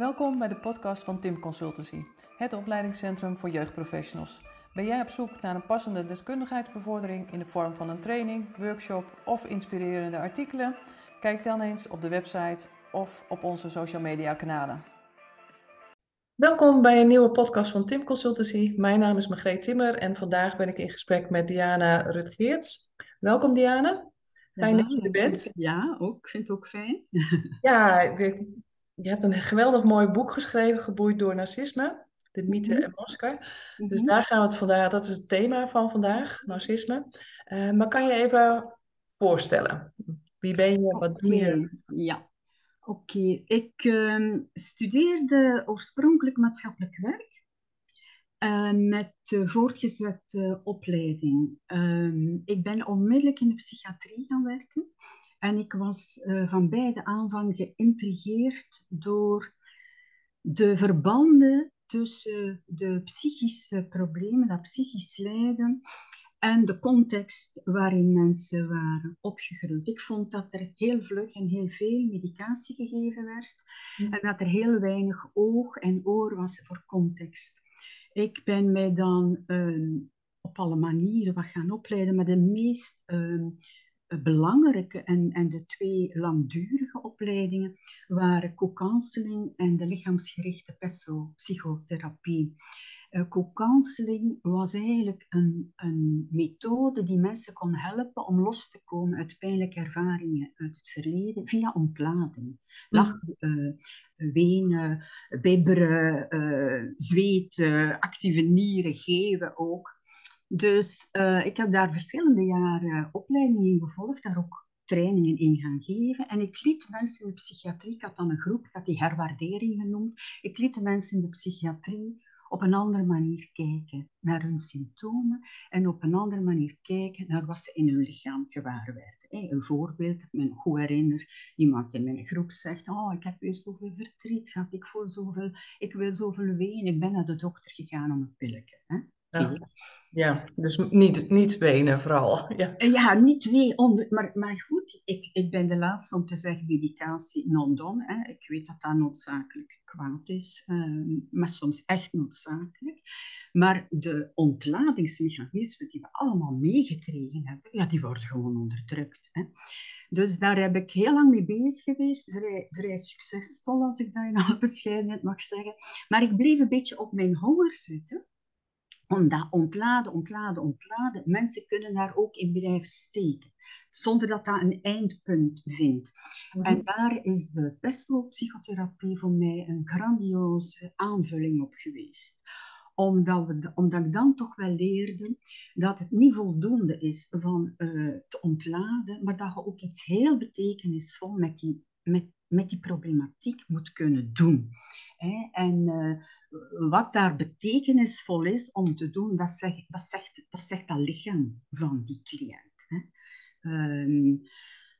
Welkom bij de podcast van Tim Consultancy, het opleidingscentrum voor jeugdprofessionals. Ben jij op zoek naar een passende deskundigheidsbevordering in de vorm van een training, workshop of inspirerende artikelen? Kijk dan eens op de website of op onze social media kanalen. Welkom bij een nieuwe podcast van Tim Consultancy. Mijn naam is Margreet Timmer en vandaag ben ik in gesprek met Diana Rutgeerts. Welkom Diana. Fijn dat je er bent. Ja, ook. Ik vind het ook fijn. Ja, je hebt een geweldig mooi boek geschreven, Geboeid door Narcisme. De mythe mhm. en masker. Dus mhm. daar gaan we het vandaag, dat is het thema van vandaag, narcisme. Uh, maar kan je even voorstellen? Wie ben je? Wat doe je? Ja, oké. Ik uh, studeerde oorspronkelijk maatschappelijk werk uh, met voortgezette opleiding. Ehm, ik ben onmiddellijk in de psychiatrie gaan werken. En ik was uh, van bij de aanvang geïntrigeerd door de verbanden tussen de psychische problemen, dat psychisch lijden, en de context waarin mensen waren opgegroeid. Ik vond dat er heel vlug en heel veel medicatie gegeven werd mm. en dat er heel weinig oog en oor was voor context. Ik ben mij dan uh, op alle manieren wat gaan opleiden, maar de meest uh, belangrijke en, en de twee langdurige opleidingen waren co-counseling en de lichaamsgerichte psychotherapie. Uh, co-counseling was eigenlijk een, een methode die mensen kon helpen om los te komen uit pijnlijke ervaringen uit het verleden via ontlading. Lachen, uh, wenen, bibberen, uh, zweten, actieve nieren geven ook. Dus uh, ik heb daar verschillende jaren opleidingen in gevolgd, daar ook trainingen in gaan geven. En ik liet mensen in de psychiatrie, ik had dan een groep, had die herwaardering genoemd, ik liet de mensen in de psychiatrie op een andere manier kijken naar hun symptomen en op een andere manier kijken naar wat ze in hun lichaam gewaar werden. Een voorbeeld, ik me goed herinner, iemand in mijn groep zegt, oh, ik heb weer zoveel verdriet ik, voel zoveel, ik wil zoveel ween, ik ben naar de dokter gegaan om een pilletje. Ja. ja, dus niet, niet wenen vooral. Ja, ja niet wenen, maar, maar goed, ik, ik ben de laatste om te zeggen medicatie non-dom. Ik weet dat dat noodzakelijk kwaad is, ehm, maar soms echt noodzakelijk. Maar de ontladingsmechanismen die we allemaal meegekregen hebben, ja, die worden gewoon onderdrukt. Hè. Dus daar heb ik heel lang mee bezig geweest, vrij, vrij succesvol als ik dat in alle bescheidenheid mag zeggen. Maar ik bleef een beetje op mijn honger zitten omdat ontladen, ontladen, ontladen, mensen kunnen daar ook in blijven steken. Zonder dat dat een eindpunt vindt. Mhm. En daar is de pestelpsychotherapie voor mij een grandioze aanvulling op geweest omdat, we, omdat ik dan toch wel leerde dat het niet voldoende is van uh, te ontladen, maar dat je ook iets heel betekenisvol met die, met, met die problematiek moet kunnen doen. Hè? En uh, wat daar betekenisvol is om te doen, dat zegt dat, zegt, dat, zegt dat lichaam van die cliënt. Hè. Um,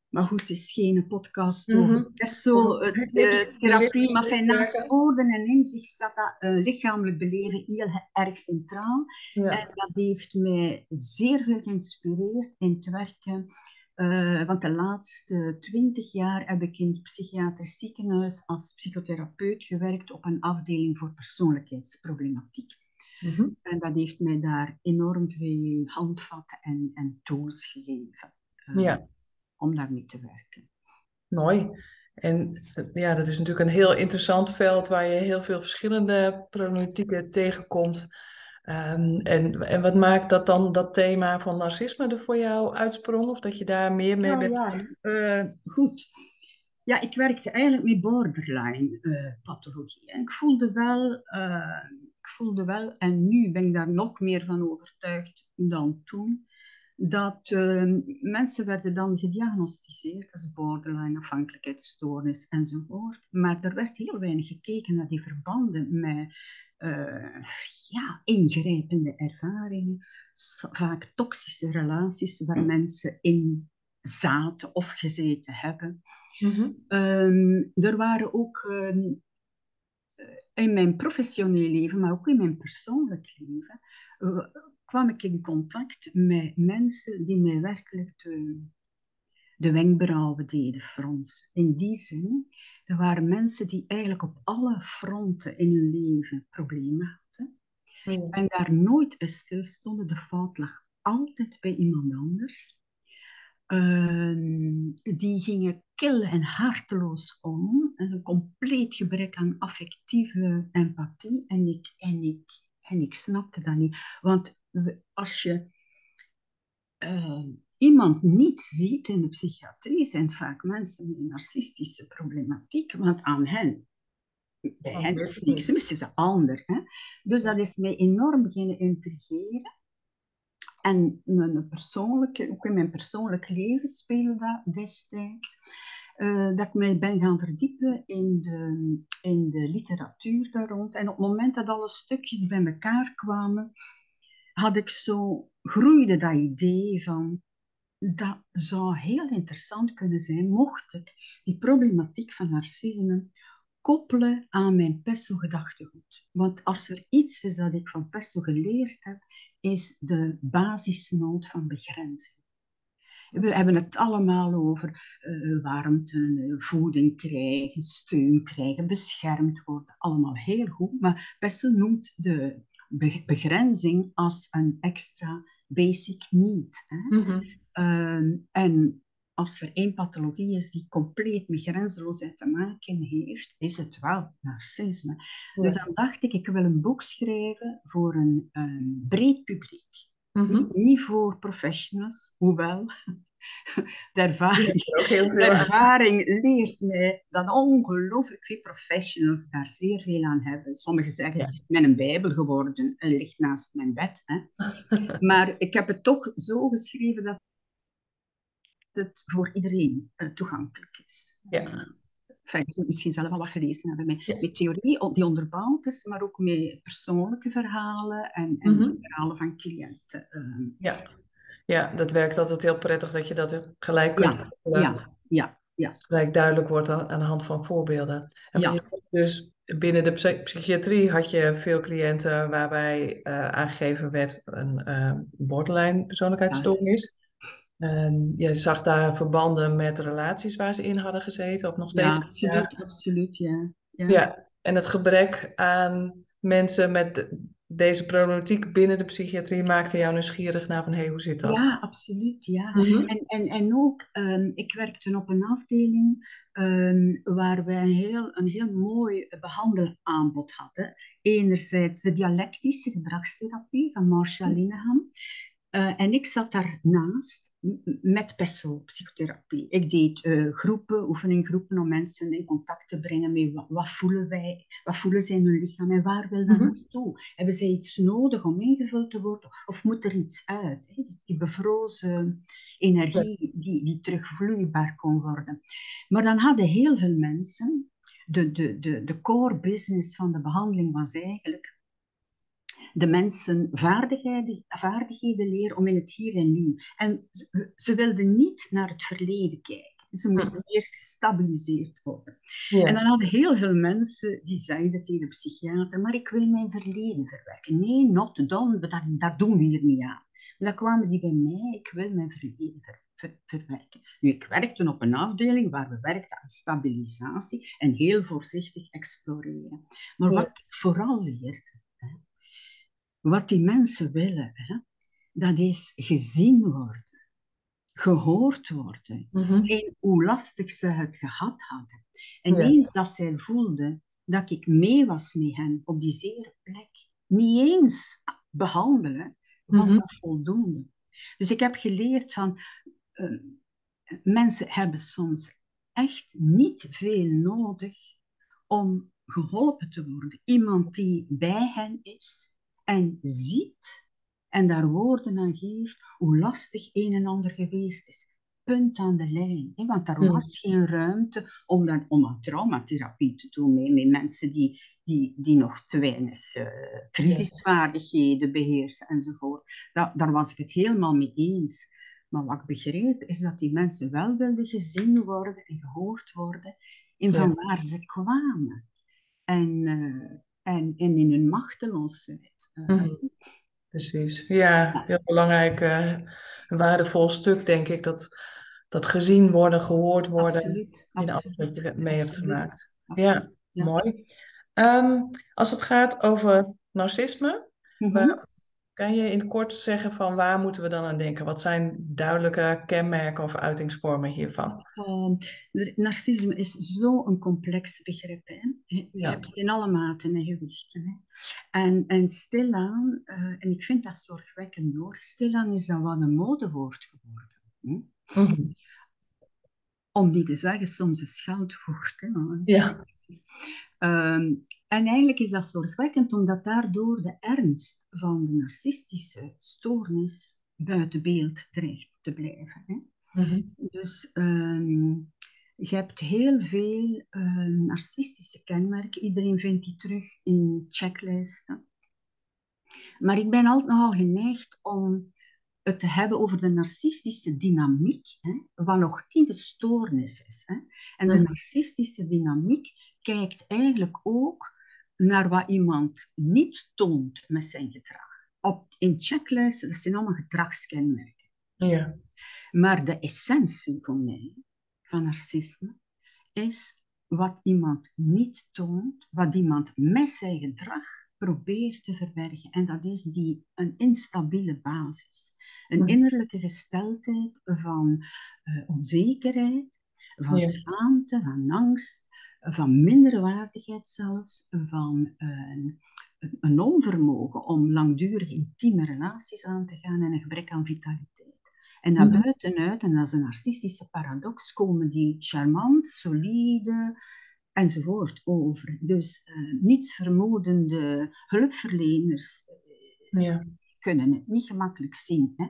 maar goed, het is geen podcast mm -hmm. zo, het, uh, therapie, maar fijn, naast woorden en inzicht staat dat uh, lichamelijk beleven heel erg centraal. Ja. En dat heeft mij zeer geïnspireerd in het werken uh, want de laatste twintig jaar heb ik in het psychiatrisch ziekenhuis als psychotherapeut gewerkt op een afdeling voor persoonlijkheidsproblematiek. Mhm. En dat heeft mij daar enorm veel handvatten en, en tools gegeven uh, ja. om daarmee te werken. Mooi. En ja, dat is natuurlijk een heel interessant veld waar je heel veel verschillende problematieken tegenkomt. Um, en, en wat maakt dat dan dat thema van narcisme er voor jou uitsprong? Of dat je daar meer mee bent? Ja, uh, goed. Ja, ik werkte eigenlijk met borderline uh, pathologie. En ik voelde wel, uh, ik voelde wel, en nu ben ik daar nog meer van overtuigd dan toen, dat mensen werden dan gediagnosticeerd als borderline afhankelijkheidsstoornis enzovoort. Maar er werd heel weinig gekeken naar die verbanden met uh, ja, ingrijpende ervaringen, vaak toxische relaties waar mensen in zaten of gezeten hebben. Mm er waren ook um, in mijn professioneel leven, maar ook in mijn persoonlijk leven, uh, kwam ik in contact met mensen die mij werkelijk de, de wenkbrauwen deden fronsen. In die zin, er waren mensen die eigenlijk op alle fronten in hun leven problemen hadden. En daar nooit bij stilstonden. De fout lag altijd bij iemand anders. Ehm, die gingen kil en harteloos om. een compleet gebrek aan affectieve empathie. En ik, en ik, en ik snapte dat niet. Want als je uh, iemand niet ziet in de psychiatrie, zijn het vaak mensen met narcistische problematiek. Want aan hen, bij hen is niks mis, is een ander. Hè? Dus dat is mij enorm beginnen intrigeren. En mijn persoonlijke, ook in mijn persoonlijk leven speelde dat destijds. Uh, dat ik mij ben gaan verdiepen in de, in de literatuur daar rond. En op het moment dat alle stukjes bij elkaar kwamen, had ik zo, groeide dat idee van, dat zou heel interessant kunnen zijn, mocht ik die problematiek van narcisme koppelen aan mijn Pesso-gedachtegoed. Want als er iets is dat ik van Pesso geleerd heb, is de basisnood van begrenzing. We hebben het allemaal over uh, warmte, voeding krijgen, steun krijgen, beschermd worden. Allemaal heel goed. Maar Pesso noemt de begrenzing als een extra basic need. Hè? Mm en als er één pathologie is die compleet met grenzeloosheid te maken heeft, is het wel narcisme. Dus dan dacht ik, ik wil een boek schrijven voor een, een breed publiek. Mhm. niet, voor professionals, hoewel de ervaring, de ervaring leert mij dat ongelooflijk veel professionals daar zeer veel aan hebben. Sommigen zeggen, het is mijn bijbel geworden, het ligt naast mijn bed. Hè. maar ik heb het toch zo geschreven dat het voor iedereen uh, toegankelijk is. Ja. Enfin, je misschien zelf al wat gelezen hebben met, met theorie die onderbouwd is, maar ook met persoonlijke verhalen en, en mhm. verhalen van cliënten. Uh. Ja. ja, dat werkt altijd heel prettig dat je dat gelijk kunt ja. ja, ja, gelijk duidelijk wordt aan, aan de hand van voorbeelden. En ja. dus binnen de psychiatrie had je veel cliënten waarbij uh, aangegeven werd een uh, borderline persoonlijkheidsstoornis. En je zag daar verbanden met relaties waar ze in hadden gezeten, of nog steeds? Ja, absoluut, ja. absoluut, ja. ja. ja. en het gebrek aan mensen met deze problematiek binnen de psychiatrie maakte jou nieuwsgierig naar van, hé, hey, hoe zit dat? Ja, absoluut, ja. Mhm. en, en, en ook, um, ik werkte op een afdeling um, waar wij een heel, een heel mooi behandelaanbod hadden. Enerzijds de dialectische gedragstherapie van Marshall Linehan. Uh, en ik zat daarnaast met PESO-psychotherapie. Ik deed uh, groepen, oefeninggroepen om mensen in contact te brengen met wat, wat, voelen wij, wat voelen zij in hun lichaam en waar wil dat mm -hmm. naartoe? Hebben zij iets nodig om ingevuld te worden of moet er iets uit? Hè? Die bevrozen energie die, die terug vloeibaar kon worden. Maar dan hadden heel veel mensen, de, de, de, de core business van de behandeling was eigenlijk de mensen vaardigheden, vaardigheden leren om in het hier en nu. En ze, ze wilden niet naar het verleden kijken. Ze moesten eerst gestabiliseerd worden. En dan hadden heel veel mensen die zeiden tegen de psychiater, maar ik wil mijn verleden verwerken. Nee, not done, dat, dat doen we hier niet aan. En dan kwamen die bij mij, ik wil mijn verleden verwerken. Nu, ik werkte op een afdeling waar we werkten aan stabilisatie en heel voorzichtig exploreren. Maar wat ik vooral leerde, wat die mensen willen, hè, dat is gezien worden, gehoord worden. Mm En hoe lastig ze het gehad hadden. En eens dat zij voelden dat ik mee was met hen op die zere plek, niet eens behandelen, was mm dat voldoende. Dus ik heb geleerd van, uh, mensen hebben soms echt niet veel nodig om geholpen te worden. Iemand die bij hen is, en ziet en daar woorden aan geeft hoe lastig een en ander geweest is. Punt aan de lijn. Hè? Want er hmm. was geen ruimte om, dan, om een traumatherapie te doen met, met mensen die, die, die nog te weinig uh, crisisvaardigheden beheersen enzovoort. Da, daar was ik het helemaal mee eens. Maar wat ik begreep is dat die mensen wel wilden gezien worden en gehoord worden in van waar ze kwamen. En, uh, en, en in hun machteloosheid. Mhm. Precies, ja, heel belangrijk, uh, waardevol stuk denk ik. Dat dat gezien worden, gehoord worden Absoluut, in alles wat je mee hebt gemaakt. absoluut. Ja, Ja. mooi. Ehm, als het gaat over narcisme, Mhm. waar- kan je in het kort zeggen van waar moeten we dan aan denken? Wat zijn duidelijke kenmerken of uitingsvormen hiervan? Ehm, er- narcisme is zo'n complex begrip. Hè? Je Ja. hebt het in alle maten en gewichten. Hè? En, en stilaan, eh, en ik vind dat zorgwekkend hoor, stilaan is dat wat een modewoord geworden. Hm? Mhm. Om niet te zeggen soms een scheldwoord. Hè? Ja. Ehm, en eigenlijk is dat zorgwekkend omdat daardoor de ernst van de narcistische stoornis buiten beeld dreigt te blijven. Hè? Mhm. Dus ehm, je hebt heel veel eh, narcistische kenmerken. Iedereen vindt die terug in checklisten. Maar ik ben altijd nogal geneigd om het te hebben over de narcistische dynamiek, hè, wat nog niet de stoornis is. Hè. En de Mhm. narcistische dynamiek kijkt eigenlijk ook naar wat iemand niet toont met zijn gedrag. Op, in checklisten, dat zijn allemaal gedragskenmerken. Ja. Maar de essentie voor mij van narcisme is wat iemand niet toont, wat iemand met zijn gedrag probeert te verbergen. En dat is die een instabiele basis. Een innerlijke gesteldheid van eh, onzekerheid, van Ja. schaamte, van angst, van minderwaardigheid zelfs, van eh, een, onvermogen om langdurig intieme relaties aan te gaan en een gebrek aan vitaliteit. En Mhm. daarbuitenuit, en dat is een narcistische paradox, komen die charmant, solide enzovoort over. Dus eh, nietsvermoedende hulpverleners eh, Ja. kunnen het niet gemakkelijk zien. Hè.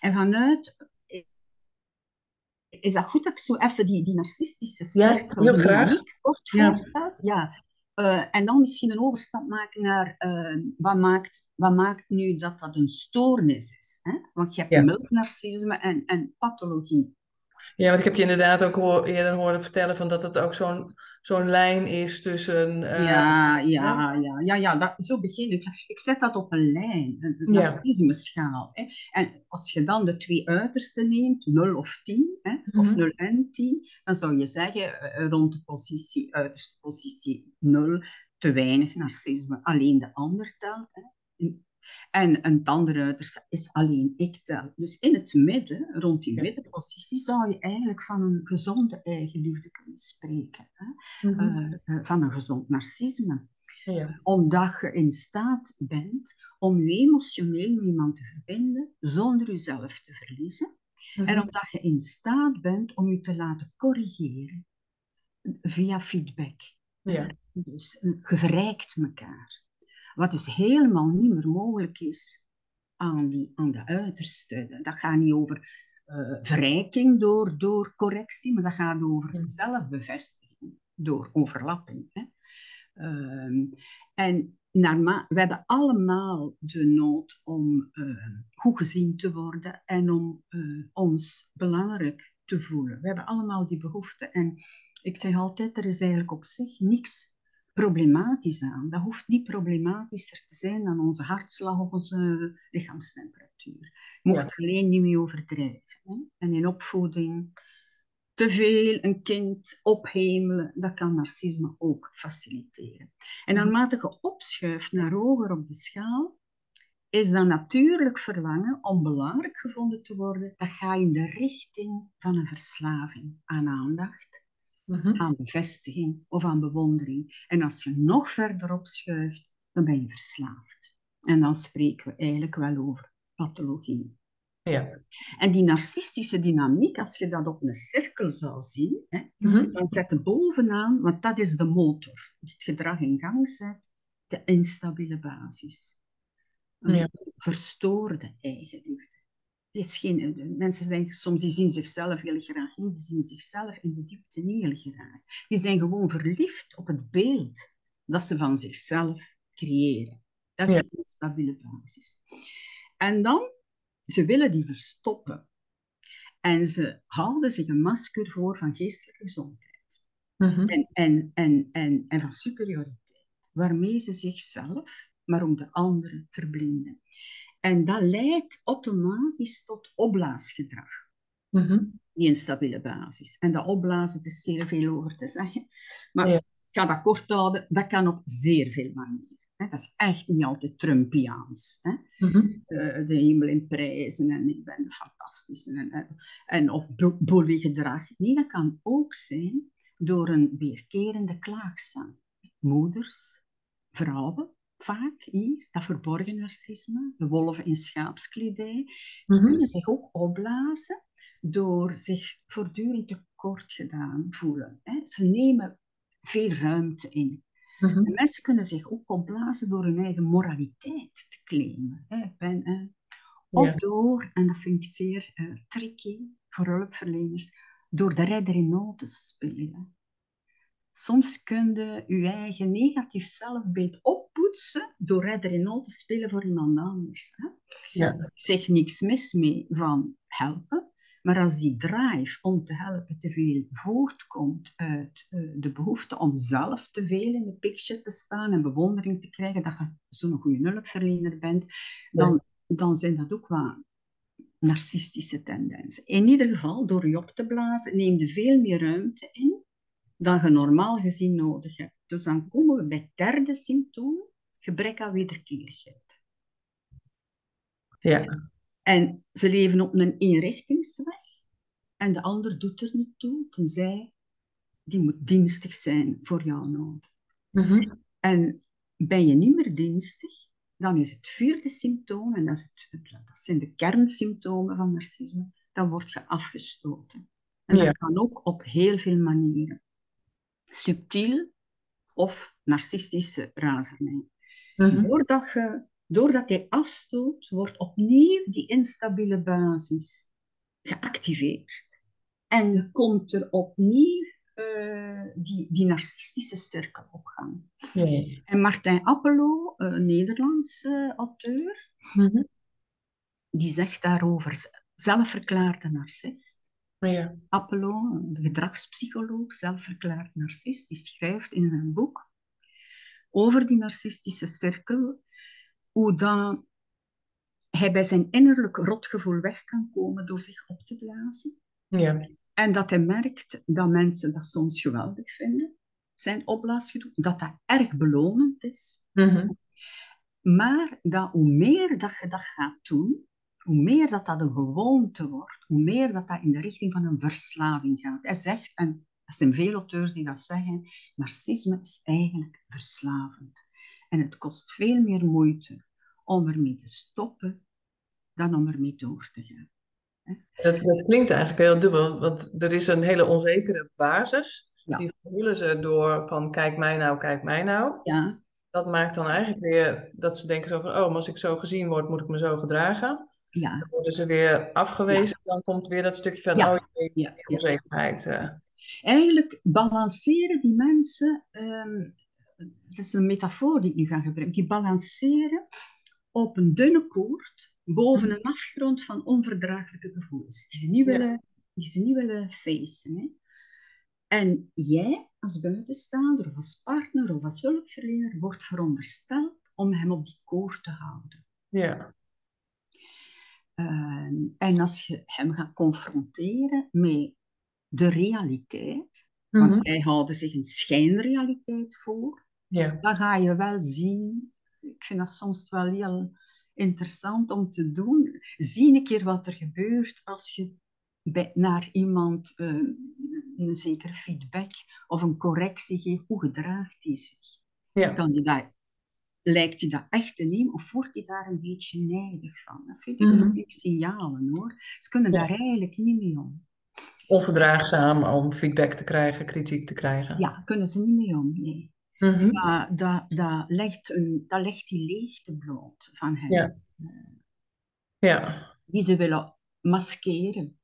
En vanuit is dat goed dat ik zo even die, die narcistische Ja, cirkel heel graag. kort Ja. voorstel? Ja. Eh, en dan misschien een overstap maken naar eh, wat, maakt, wat maakt nu dat dat een stoornis is. Hè? Want je hebt Ja. multinarcisme en, en pathologie. Ja, want ik heb je inderdaad ook hoor- eerder horen vertellen van dat het ook zo'n zo'n lijn is tussen... eh, ja, ja, ja, ja, ja dat, zo begin ik. Ik zet dat op een lijn, een Ja. narcisme-schaal. Hè. En als je dan de twee uitersten neemt, 0 of 10, hè, of Mhm. 0 en 10, dan zou je zeggen eh, rond de positie, uiterste positie 0, te weinig narcisme. Alleen de ander telt. Hè. En een andere uiterste is alleen ik tel. Dus in het midden, rond die middenpositie, zou je eigenlijk van een gezonde eigenliefde kunnen spreken. Hè. mhm. Eh, eh, van een gezond narcisme. Ja. Omdat je in staat bent om je emotioneel met iemand te verbinden zonder jezelf te verliezen. En Mhm. omdat je in staat bent om je te laten corrigeren via feedback. Ja. Dus eh, je verrijkt elkaar. Wat dus helemaal niet meer mogelijk is aan, die, aan de uiterste. Dat gaat niet over eh, verrijking door, door correctie, maar dat gaat over zelfbevestiging, door overlapping. Hè. Ehm, en naarma- we hebben allemaal de nood om eh, goed gezien te worden en om eh, ons belangrijk te voelen. We hebben allemaal die behoefte. En ik zeg altijd, er is eigenlijk op zich niks problematisch aan. Dat hoeft niet problematischer te zijn dan onze hartslag of onze lichaamstemperatuur. Je mocht Ja. er alleen niet mee overdrijven. Hè? En in opvoeding te veel een kind ophemelen, dat kan narcisme ook faciliteren. En naarmate je opschuift naar hoger op de schaal, is dat natuurlijk verlangen om belangrijk gevonden te worden, dat gaat in de richting van een verslaving aan aandacht, Mhm. aan bevestiging of aan bewondering. En als je nog verder opschuift, dan ben je verslaafd. En dan spreken we eigenlijk wel over pathologie. Ja. En die narcistische dynamiek, als je dat op een cirkel zou zien, hè, Mhm. dan zet bovenaan, want dat is de motor die het gedrag in gang zet, de instabiele basis. Een Ja. verstoorde eigenliefde. Het is geen, mensen denken soms, die zien zichzelf heel graag niet, die zien zichzelf in de diepte niet heel graag. Die zijn gewoon verliefd op het beeld dat ze van zichzelf creëren. Dat is Ja. een instabiele basis. En dan, ze willen die verstoppen. En ze houden zich een masker voor van geestelijke gezondheid Mhm. en, en, en, en, en van superioriteit, waarmee ze zichzelf, maar ook de anderen verblinden. En dat leidt automatisch tot opblaasgedrag. Mhm. die instabiele basis. En dat opblazen, is zeer veel over te zeggen. Maar ik ga dat kort houden, dat kan op zeer veel manieren. Dat is echt niet altijd Trumpiaans. Hè? Mm de hemel in prijzen en ik ben fantastisch. En, en, of bully gedrag. Nee, dat kan ook zijn door een weerkerende klaagzang. Moeders, vrouwen, vaak hier, dat verborgen narcisme, de wolven in schaapskledij, die mhm. kunnen zich ook opblazen door zich voortdurend tekort gedaan voelen. Hè. Ze nemen veel ruimte in. Mm mensen kunnen zich ook opblazen door hun eigen moraliteit te claimen. Hè. Ben, of door, en dat vind ik zeer uh, tricky voor hulpverleners, door de redder in nood te spelen. Soms kun je je eigen negatief zelfbeeld oppoetsen door redder in nood te spelen voor iemand anders. Hè? Ja. Ik zeg niks mis mee van helpen, maar als die drive om te helpen te veel voortkomt uit uh, de behoefte om zelf te veel in de picture te staan en bewondering te krijgen dat je zo'n goede hulpverlener bent, dan, dan zijn dat ook wel narcistische tendensen. In ieder geval, door je op te blazen, neem je veel meer ruimte in dan je normaal gezien nodig hebt. Dus dan komen we bij het derde symptoom, gebrek aan wederkerigheid. Ja. En ze leven op een eenrichtingsweg en de ander doet er niet toe, tenzij die moet dienstig zijn voor jou nodig. Mhm. En ben je niet meer dienstig, dan is het vierde symptoom, en dat, is het, dat zijn de kernsymptomen van narcisme, dan word je afgestoten. En dat kan ook op heel veel manieren subtiel of narcistische razernij. Mhm. doordat, je, doordat hij afstoot, wordt opnieuw die instabiele basis geactiveerd. En je komt er opnieuw uh, die, die narcistische cirkel op gang. En Martijn Appelo, een Nederlandse auteur, mhm. die zegt daarover zelfverklaarde narcist. Ja. Appelo, de gedragspsycholoog, zelfverklaard narcist, die schrijft in een boek over die narcistische cirkel, hoe dan hij bij zijn innerlijk rotgevoel weg kan komen door zich op te blazen. Ja. En dat hij merkt dat mensen dat soms geweldig vinden, zijn opblaasgedoe, dat dat erg belonend is. Mhm. Maar dat hoe meer dat je dat gaat doen, hoe meer dat dat een gewoonte wordt, hoe meer dat dat in de richting van een verslaving gaat. Hij zegt, en er zijn veel auteurs die dat zeggen, narcisme is eigenlijk verslavend. En het kost veel meer moeite om ermee te stoppen dan om ermee door te gaan. Dat, dat klinkt eigenlijk heel dubbel, want er is een hele onzekere basis. Die voelen ze door van kijk mij nou, kijk mij nou. Ja. Dat maakt dan eigenlijk weer dat ze denken zo van, oh, maar als ik zo gezien word, moet ik me zo gedragen. Ja. Dan worden ze weer afgewezen, dan komt weer dat stukje van, oh, ja. onzekerheid. Uh. Eigenlijk balanceren die mensen, um, dat is een metafoor die ik nu ga gebruiken, die balanceren op een dunne koord boven een afgrond van onverdraaglijke gevoelens, die ze niet willen, die ze niet willen facen. Hè. En jij als buitenstaander of als partner of als hulpverlener wordt verondersteld om hem op die koord te houden. Ja. Ehm, en als je hem gaat confronteren met de realiteit, want mhm. zij houden zich een schijnrealiteit voor, ja. dan ga je wel zien, ik vind dat soms wel heel interessant om te doen, zie een keer wat er gebeurt als je bij, naar iemand uh, een zekere feedback of een correctie geeft, hoe gedraagt hij zich? Ja. Kan je daar lijkt hij dat echt te nemen of wordt hij daar een beetje neidig van? Dat vind ik mm -hmm. signalen hoor. Ze kunnen daar eigenlijk niet mee om. Onverdraagzaam om feedback te krijgen, kritiek te krijgen. Ja, kunnen ze niet mee om, nee. Mm -hmm. Maar dat, dat, legt een, dat legt die leegte bloot van hen. Ja. ja. Die ze willen maskeren.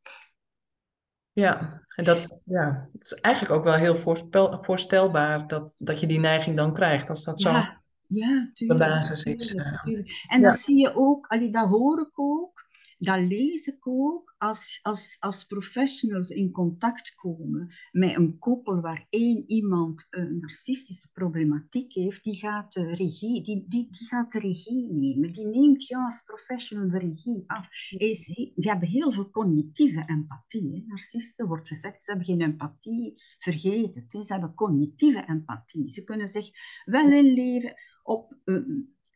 Ja, en dat, ja, het is eigenlijk ook wel heel voorspel, voorstelbaar dat, dat je die neiging dan krijgt als dat zo ja, tuurlijk, de basis is. Tuurlijk, tuurlijk. En ja. dat zie je ook, allee, dat hoor ik ook. dat lees ik ook als, als, als professionals in contact komen met een koppel waar één iemand een narcistische problematiek heeft, die gaat de regie, die, die, die gaat de regie nemen. Die neemt jou als professional de regie af. Is, die hebben heel veel cognitieve empathie. Hè. Narcisten wordt gezegd, ze hebben geen empathie, vergeet het. Hè. Ze hebben cognitieve empathie. Ze kunnen zich wel inleven op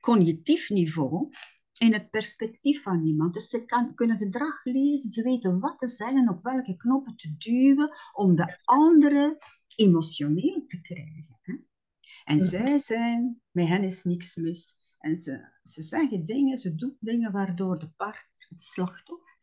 cognitief niveau, in het perspectief van iemand. Dus ze kan, kunnen gedrag lezen, ze weten wat te zeggen, op welke knoppen te duwen om de andere emotioneel te krijgen. Hè? En mhm. zij zijn, met hen is niks mis. En ze, ze zeggen dingen, ze doen dingen waardoor de part, het slachtoffer,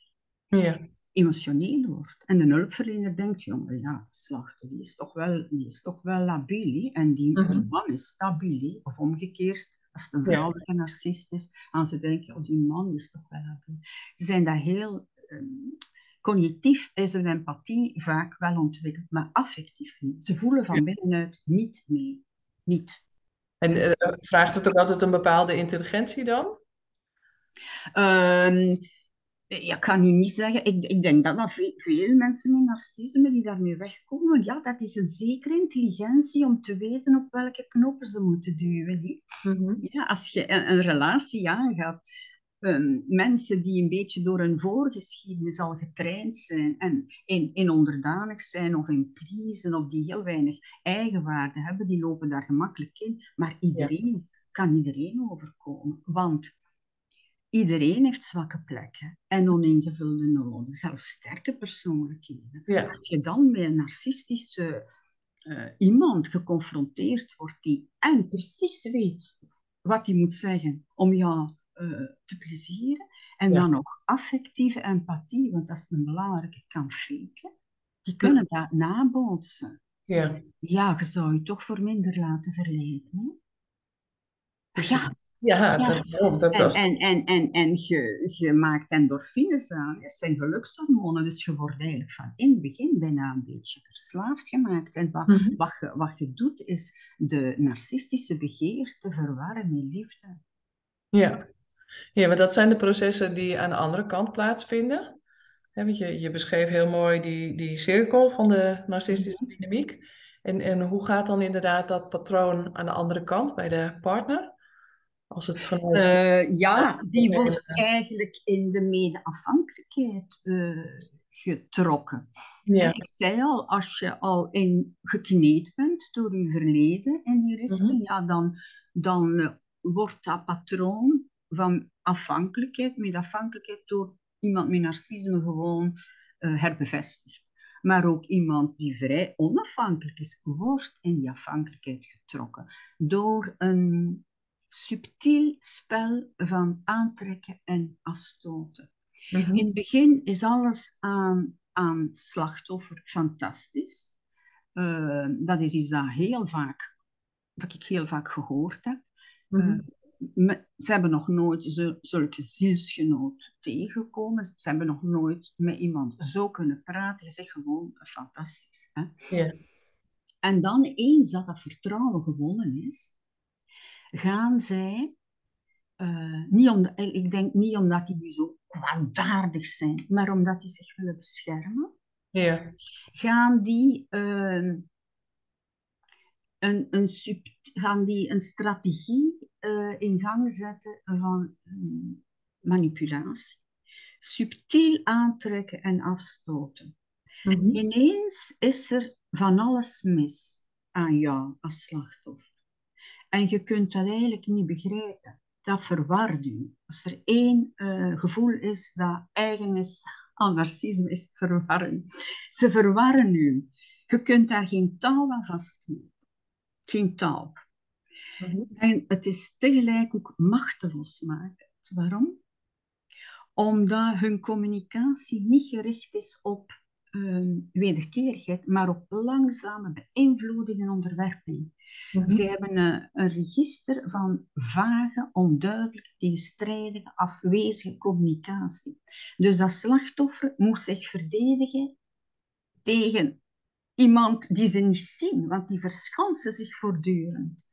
ja. Emotioneel wordt. En de hulpverlener denkt, jongen, ja, de slachtoffer, die is toch wel, die is toch wel labiel. En die mhm. man is stabiel. Of omgekeerd, als het een vrouwelijke narcist is, gaan ze denken, oh, die man is toch wel happy. Ze zijn daar heel... Um, cognitief is hun empathie vaak wel ontwikkeld, maar affectief niet. Ze voelen van binnenuit niet mee. Niet. En uh, vraagt het ook altijd een bepaalde intelligentie dan? Um, ja, ik kan nu niet zeggen, ik, ik denk dat, dat veel, veel, mensen met narcisme die daarmee wegkomen, ja, dat is een zekere intelligentie om te weten op welke knoppen ze moeten duwen. Mm ja, als je een, een relatie aangaat, um, mensen die een beetje door hun voorgeschiedenis al getraind zijn en in, in onderdanig zijn of in pleasen of die heel weinig eigenwaarde hebben, die lopen daar gemakkelijk in. Maar iedereen kan iedereen overkomen, want Iedereen heeft zwakke plekken en oningevulde noden, zelfs sterke persoonlijkheden. Als je dan met een narcistische uh, iemand geconfronteerd wordt die en precies weet wat hij moet zeggen om jou uh, te plezieren, en dan nog affectieve empathie, want dat is een belangrijke, kan faken, die kunnen dat nabootsen. Ja. ja, je zou je toch voor minder laten verleiden. Ja, ja, Dat, dat was... En, en, en, en je, je maakt endorfines aan, dat zijn gelukshormonen, dus je wordt eigenlijk van in het begin bijna een beetje verslaafd gemaakt. En wat, mhm. wat, je, wat je doet, is de narcistische begeerte verwarren met liefde. Ja. ja, maar dat zijn de processen die aan de andere kant plaatsvinden. je, je beschreef heel mooi die, die cirkel van de narcistische mhm. dynamiek. En, en hoe gaat dan inderdaad dat patroon aan de andere kant bij de partner? Als het vanuit... Uh, ja, die wordt eigenlijk in de medeafhankelijkheid uh, getrokken. Ja. Ik zei al, als je al in, gekneed bent door je verleden in die richting, mhm. ja, dan, dan uh, wordt dat patroon van afhankelijkheid, medafhankelijkheid, door iemand met narcisme gewoon herbevestigd. Maar ook iemand die vrij onafhankelijk is, wordt in die afhankelijkheid getrokken door een subtiel spel van aantrekken en afstoten. Mhm. In het begin is alles aan, aan slachtoffer fantastisch. Uh, dat is iets dat, heel vaak, dat ik heel vaak gehoord heb. Mm ze hebben nog nooit zulke zielsgenoot tegengekomen. Ze hebben nog nooit met iemand zo kunnen praten. Je zegt gewoon fantastisch. Hè? En dan eens dat dat vertrouwen gewonnen is, gaan zij, uh, niet om, ik denk niet omdat die zo kwaadaardig zijn, maar omdat die zich willen beschermen, ja. gaan die uh, een, een, sub, gaan die een strategie uh, in gang zetten van um, manipulatie. Subtiel aantrekken en afstoten. Mm -hmm. Ineens is er van alles mis aan jou als slachtoffer. En je kunt dat eigenlijk niet begrijpen. Dat verward u. Als er één uh, gevoel is dat eigen is aan narcisme, is het verwarren. Ze verwarren u. Je kunt daar geen touw aan vasthouden. Geen. Mm -hmm. En het is tegelijk ook machteloos maken. Waarom? Omdat hun communicatie niet gericht is op uh, wederkerigheid, maar op langzame beïnvloeding en onderwerping. Mm Ze hebben een, een, register van vage, onduidelijke, tegenstrijdige, afwezige communicatie. Dus dat slachtoffer moet zich verdedigen tegen iemand die ze niet zien, want die verschansen zich voortdurend.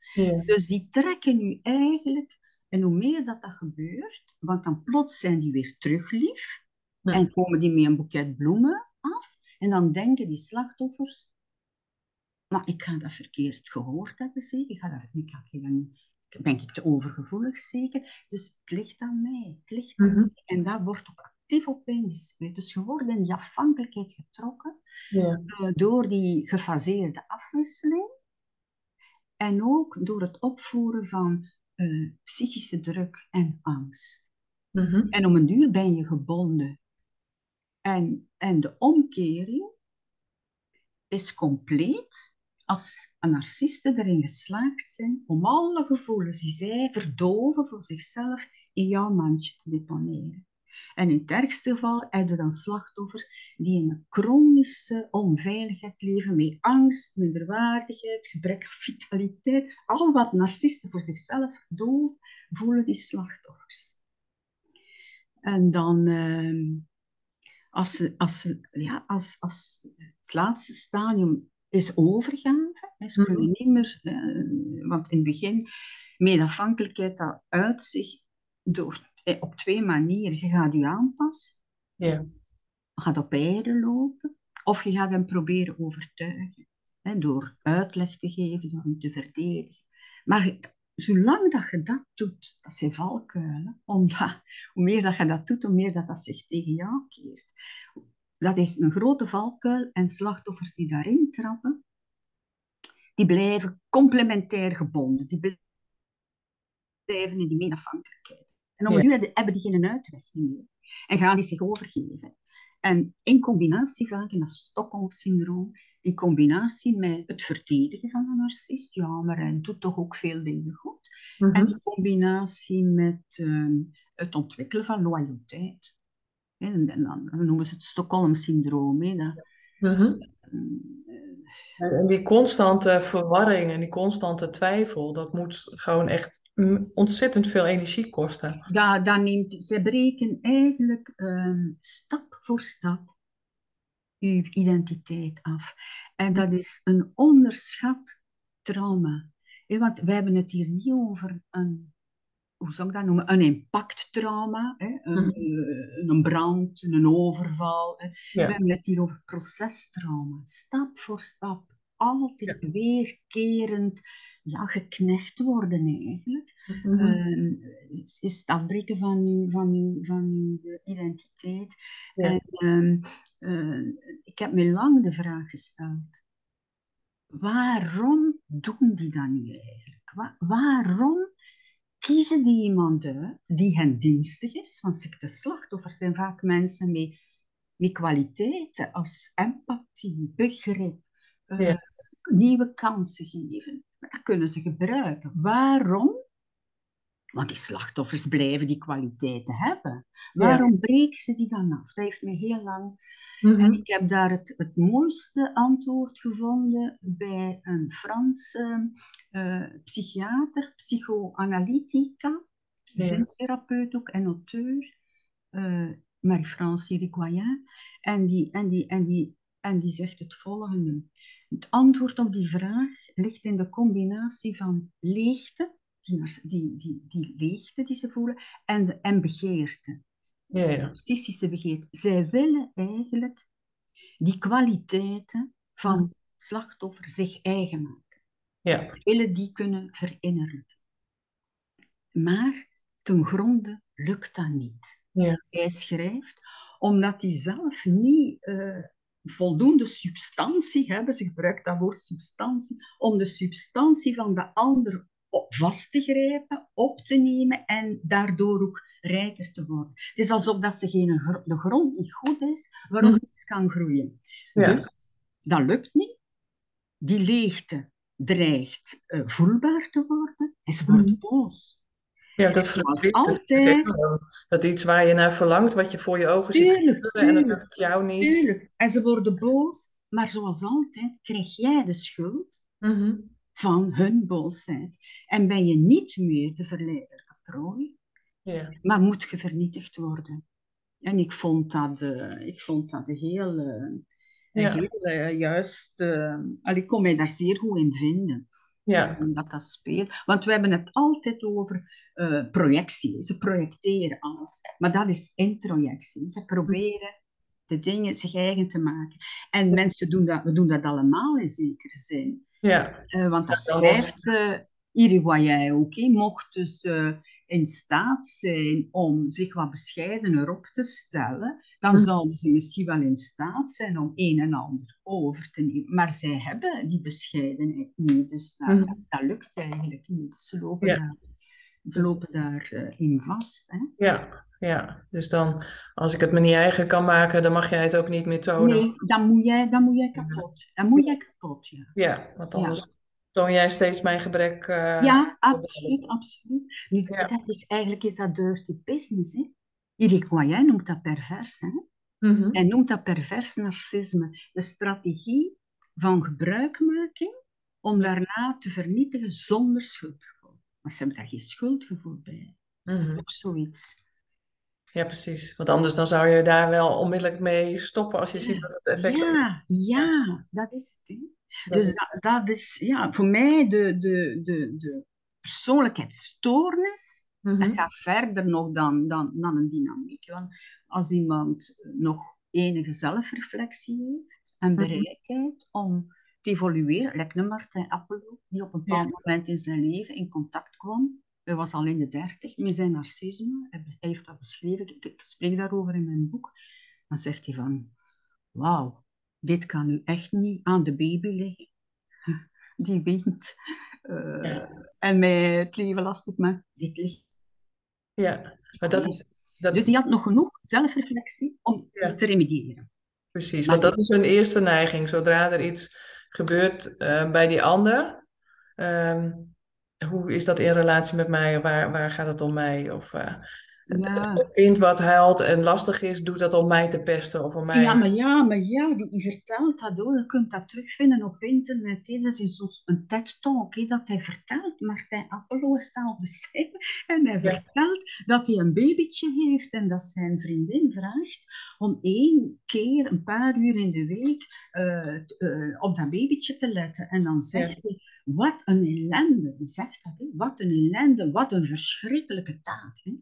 Dus die trekken nu eigenlijk, en hoe meer dat dat gebeurt, want dan plots zijn die weer teruglief, En komen die met een boeket bloemen af. En dan denken die slachtoffers, maar ik ga dat verkeerd gehoord hebben zeker. Ik ga dat, ik ga dan, ben ik te overgevoelig zeker. Dus het ligt aan mij. Het ligt aan mij. En daar wordt ook actief op ingespeeld. Dus je wordt in die afhankelijkheid getrokken Ja. eh, door die gefaseerde afwisseling. En ook door het opvoeren van eh, psychische druk en angst. Mhm. En om een duur ben je gebonden. En, en de omkering is compleet als narcisten erin geslaagd zijn om alle gevoelens die zij verdoven voor zichzelf in jouw mandje te deponeren. En in het ergste geval heb je dan slachtoffers die in een chronische onveiligheid leven, met angst, minderwaardigheid, gebrek aan vitaliteit. Al wat narcisten voor zichzelf doen, voelen die slachtoffers. En dan, ehm, als, ze, als, ze, ja, als, als het laatste stadium is overgave, hè, ze kunnen niet meer, eh, want in het begin, medafhankelijkheid, dat uit zich door, eh, op twee manieren. Je gaat je aanpassen, Ja. je gaat op eieren lopen, of je gaat hem proberen overtuigen. Hè, door uitleg te geven, door hem te verdedigen. Maar zolang dat je dat doet, dat zijn valkuilen. Omdat, hoe meer dat je dat doet, hoe meer dat, dat zich tegen jou keert. Dat is een grote valkuil en slachtoffers die daarin trappen, die blijven complementair gebonden. Die blijven in die medafhankelijkheid. En op een Ja. hebben die geen uitweg meer. En gaan die zich overgeven. En in combinatie vaak, in dat Stockholm-syndroom, in combinatie met het verdedigen van een narcist, ja, maar hij doet toch ook veel dingen goed. En Mhm. in combinatie met ehm, het ontwikkelen van loyaliteit. En, en dan noemen ze het Stockholm-syndroom. hè, dat, Mhm. mm, En en die constante verwarring en die constante twijfel, dat moet gewoon echt ontzettend veel energie kosten. dat, dat neemt, zij breken eigenlijk ehm, stap voor stap uw identiteit af. En dat is een onderschat trauma. Want wij hebben het hier niet over een, hoe zou ik dat noemen, een impacttrauma, een, Mhm. eh, een brand, een overval. Ja. We hebben het hier over procestrauma, stap voor stap. Altijd weerkerend ja, geknecht worden eigenlijk. Mhm. Ehm, is, is het afbreken van uw, van uw, van uw identiteit. Ja. En ehm, eh, ik heb me lang de vraag gesteld: waarom doen die dat nu eigenlijk? Wa- waarom kiezen die iemand uit die hen dienstig is? Want de slachtoffers zijn vaak mensen met, met kwaliteiten als empathie, begrip, eh, nieuwe kansen geven. Dat kunnen ze gebruiken. Waarom? Want die slachtoffers blijven die kwaliteiten hebben. Waarom breken ze die dan af? Dat heeft me heel lang Mhm. en ik heb daar het, het mooiste antwoord gevonden bij een Franse eh, psychiater, psychoanalytica, Ja. zinstherapeut ook en auteur, eh, Marie-France Irigoyen. En die, en, die, en, die, en die zegt het volgende. Het antwoord op die vraag ligt in de combinatie van leegte, die, die, die, die leegte die ze voelen, en, de, en begeerte Ja, ja. narcistische begeerte. Zij willen eigenlijk die kwaliteiten van Mhm. slachtoffer zich eigen maken. Ja. Zij willen die kunnen verinnerlijken. Maar ten gronde lukt dat niet. Ja. Hij schrijft, omdat hij zelf niet eh, voldoende substantie hebben, ze gebruikt dat woord substantie, om de substantie van de ander vast te grijpen, op te nemen en daardoor ook rijker te worden. Het is alsof dat ze geen, de grond niet goed is waarop Mhm. iets kan groeien. Ja. Dus dat lukt niet. Die leegte dreigt eh, voelbaar te worden en ze wordt Mhm. boos. Ja, dat frustreert altijd. Dat iets waar je naar verlangt, wat je voor je ogen ziet Tuurlijk, gebeuren en dat lukt jou niet. tuurlijk. En ze worden boos, maar zoals altijd krijg jij de schuld Mhm. Van hun boosheid. En ben je niet meer de verleidelijke prooi, Ja. maar moet je vernietigd worden. En ik vond dat, eh, ik vond dat heel, eh, Ja. heel eh, juist... allee, ik kon mij daar zeer goed in vinden. Ja. Dat dat speelt. Want we hebben het altijd over projectie. Ze projecteren alles. Maar dat is introjectie. Ze proberen de dingen zich eigen te maken. En mensen doen dat, we doen dat allemaal in zekere zin. Ja. Uh, want dat schrijft uh, Irigoyen ook. He, mocht dus in staat zijn om zich wat bescheidener op te stellen, dan mhm. zouden ze misschien wel in staat zijn om een en ander over te nemen. Maar zij hebben die bescheidenheid niet, dus dat, mhm. dat lukt eigenlijk niet. Ze lopen daar, ze lopen daar uh, in vast. Hè? Ja, ja, dus dan, als ik het me niet eigen kan maken, dan mag jij het ook niet meer tonen. Nee, dan moet jij, dan moet jij kapot. Dan moet jij kapot, ja. Ja, want anders toon jij steeds mijn gebrek. Uh, ja, absoluut, absoluut. Nu, dat is eigenlijk is dat dirty business, hè. Irigoyen noemt dat pervers, hè. Mm Hij noemt dat pervers narcisme. De strategie van gebruikmaking om daarna te vernietigen zonder schuldgevoel. Maar ze hebben daar geen schuldgevoel bij. Dat is mhm. ook zoiets. Ja, precies. Want anders dan zou je daar wel onmiddellijk mee stoppen als je ziet dat het effect... Ja, ja, dat is het. Hè dus Dat, dat, is ja, voor mij de, de, de, de persoonlijkheidsstoornis. Mm Dat gaat verder nog dan, dan, dan een dynamiek. Want als iemand nog enige zelfreflectie heeft en mhm. bereidheid om te evolueren, lijkt een Martin Appelo, die op een bepaald moment in zijn leven in contact kwam. Hij was al in de dertig met zijn narcisme. Hij heeft dat beschreven, ik spreek daarover in mijn boek. Dan zegt hij van, wauw, dit kan u echt niet aan de baby liggen. Die wint. Uh, En mij het leven lastig, maar dit ligt. Ja, maar dat is... Dat... Dus die had nog genoeg zelfreflectie om te remediëren. Precies, want dat is hun eerste neiging. Zodra er iets gebeurt uh, bij die ander, um, hoe is dat in relatie met mij? Waar, waar gaat het om mij? Of, uh, ja. Het kind wat huilt en lastig is, doet dat om mij te pesten of om mij... Ja, maar ja, maar ja, die, die vertelt dat ook. Je kunt dat terugvinden op internet. He. Dat is een TED-talk dat hij vertelt. Martijn Appelo staat op de scène en hij vertelt dat hij een babytje heeft en dat zijn vriendin vraagt om één keer, een paar uur in de week, uh, uh, op dat babytje te letten. En dan zegt hij wat een ellende, zegt dat? Hè? Wat een ellende, wat een verschrikkelijke taak. Hè?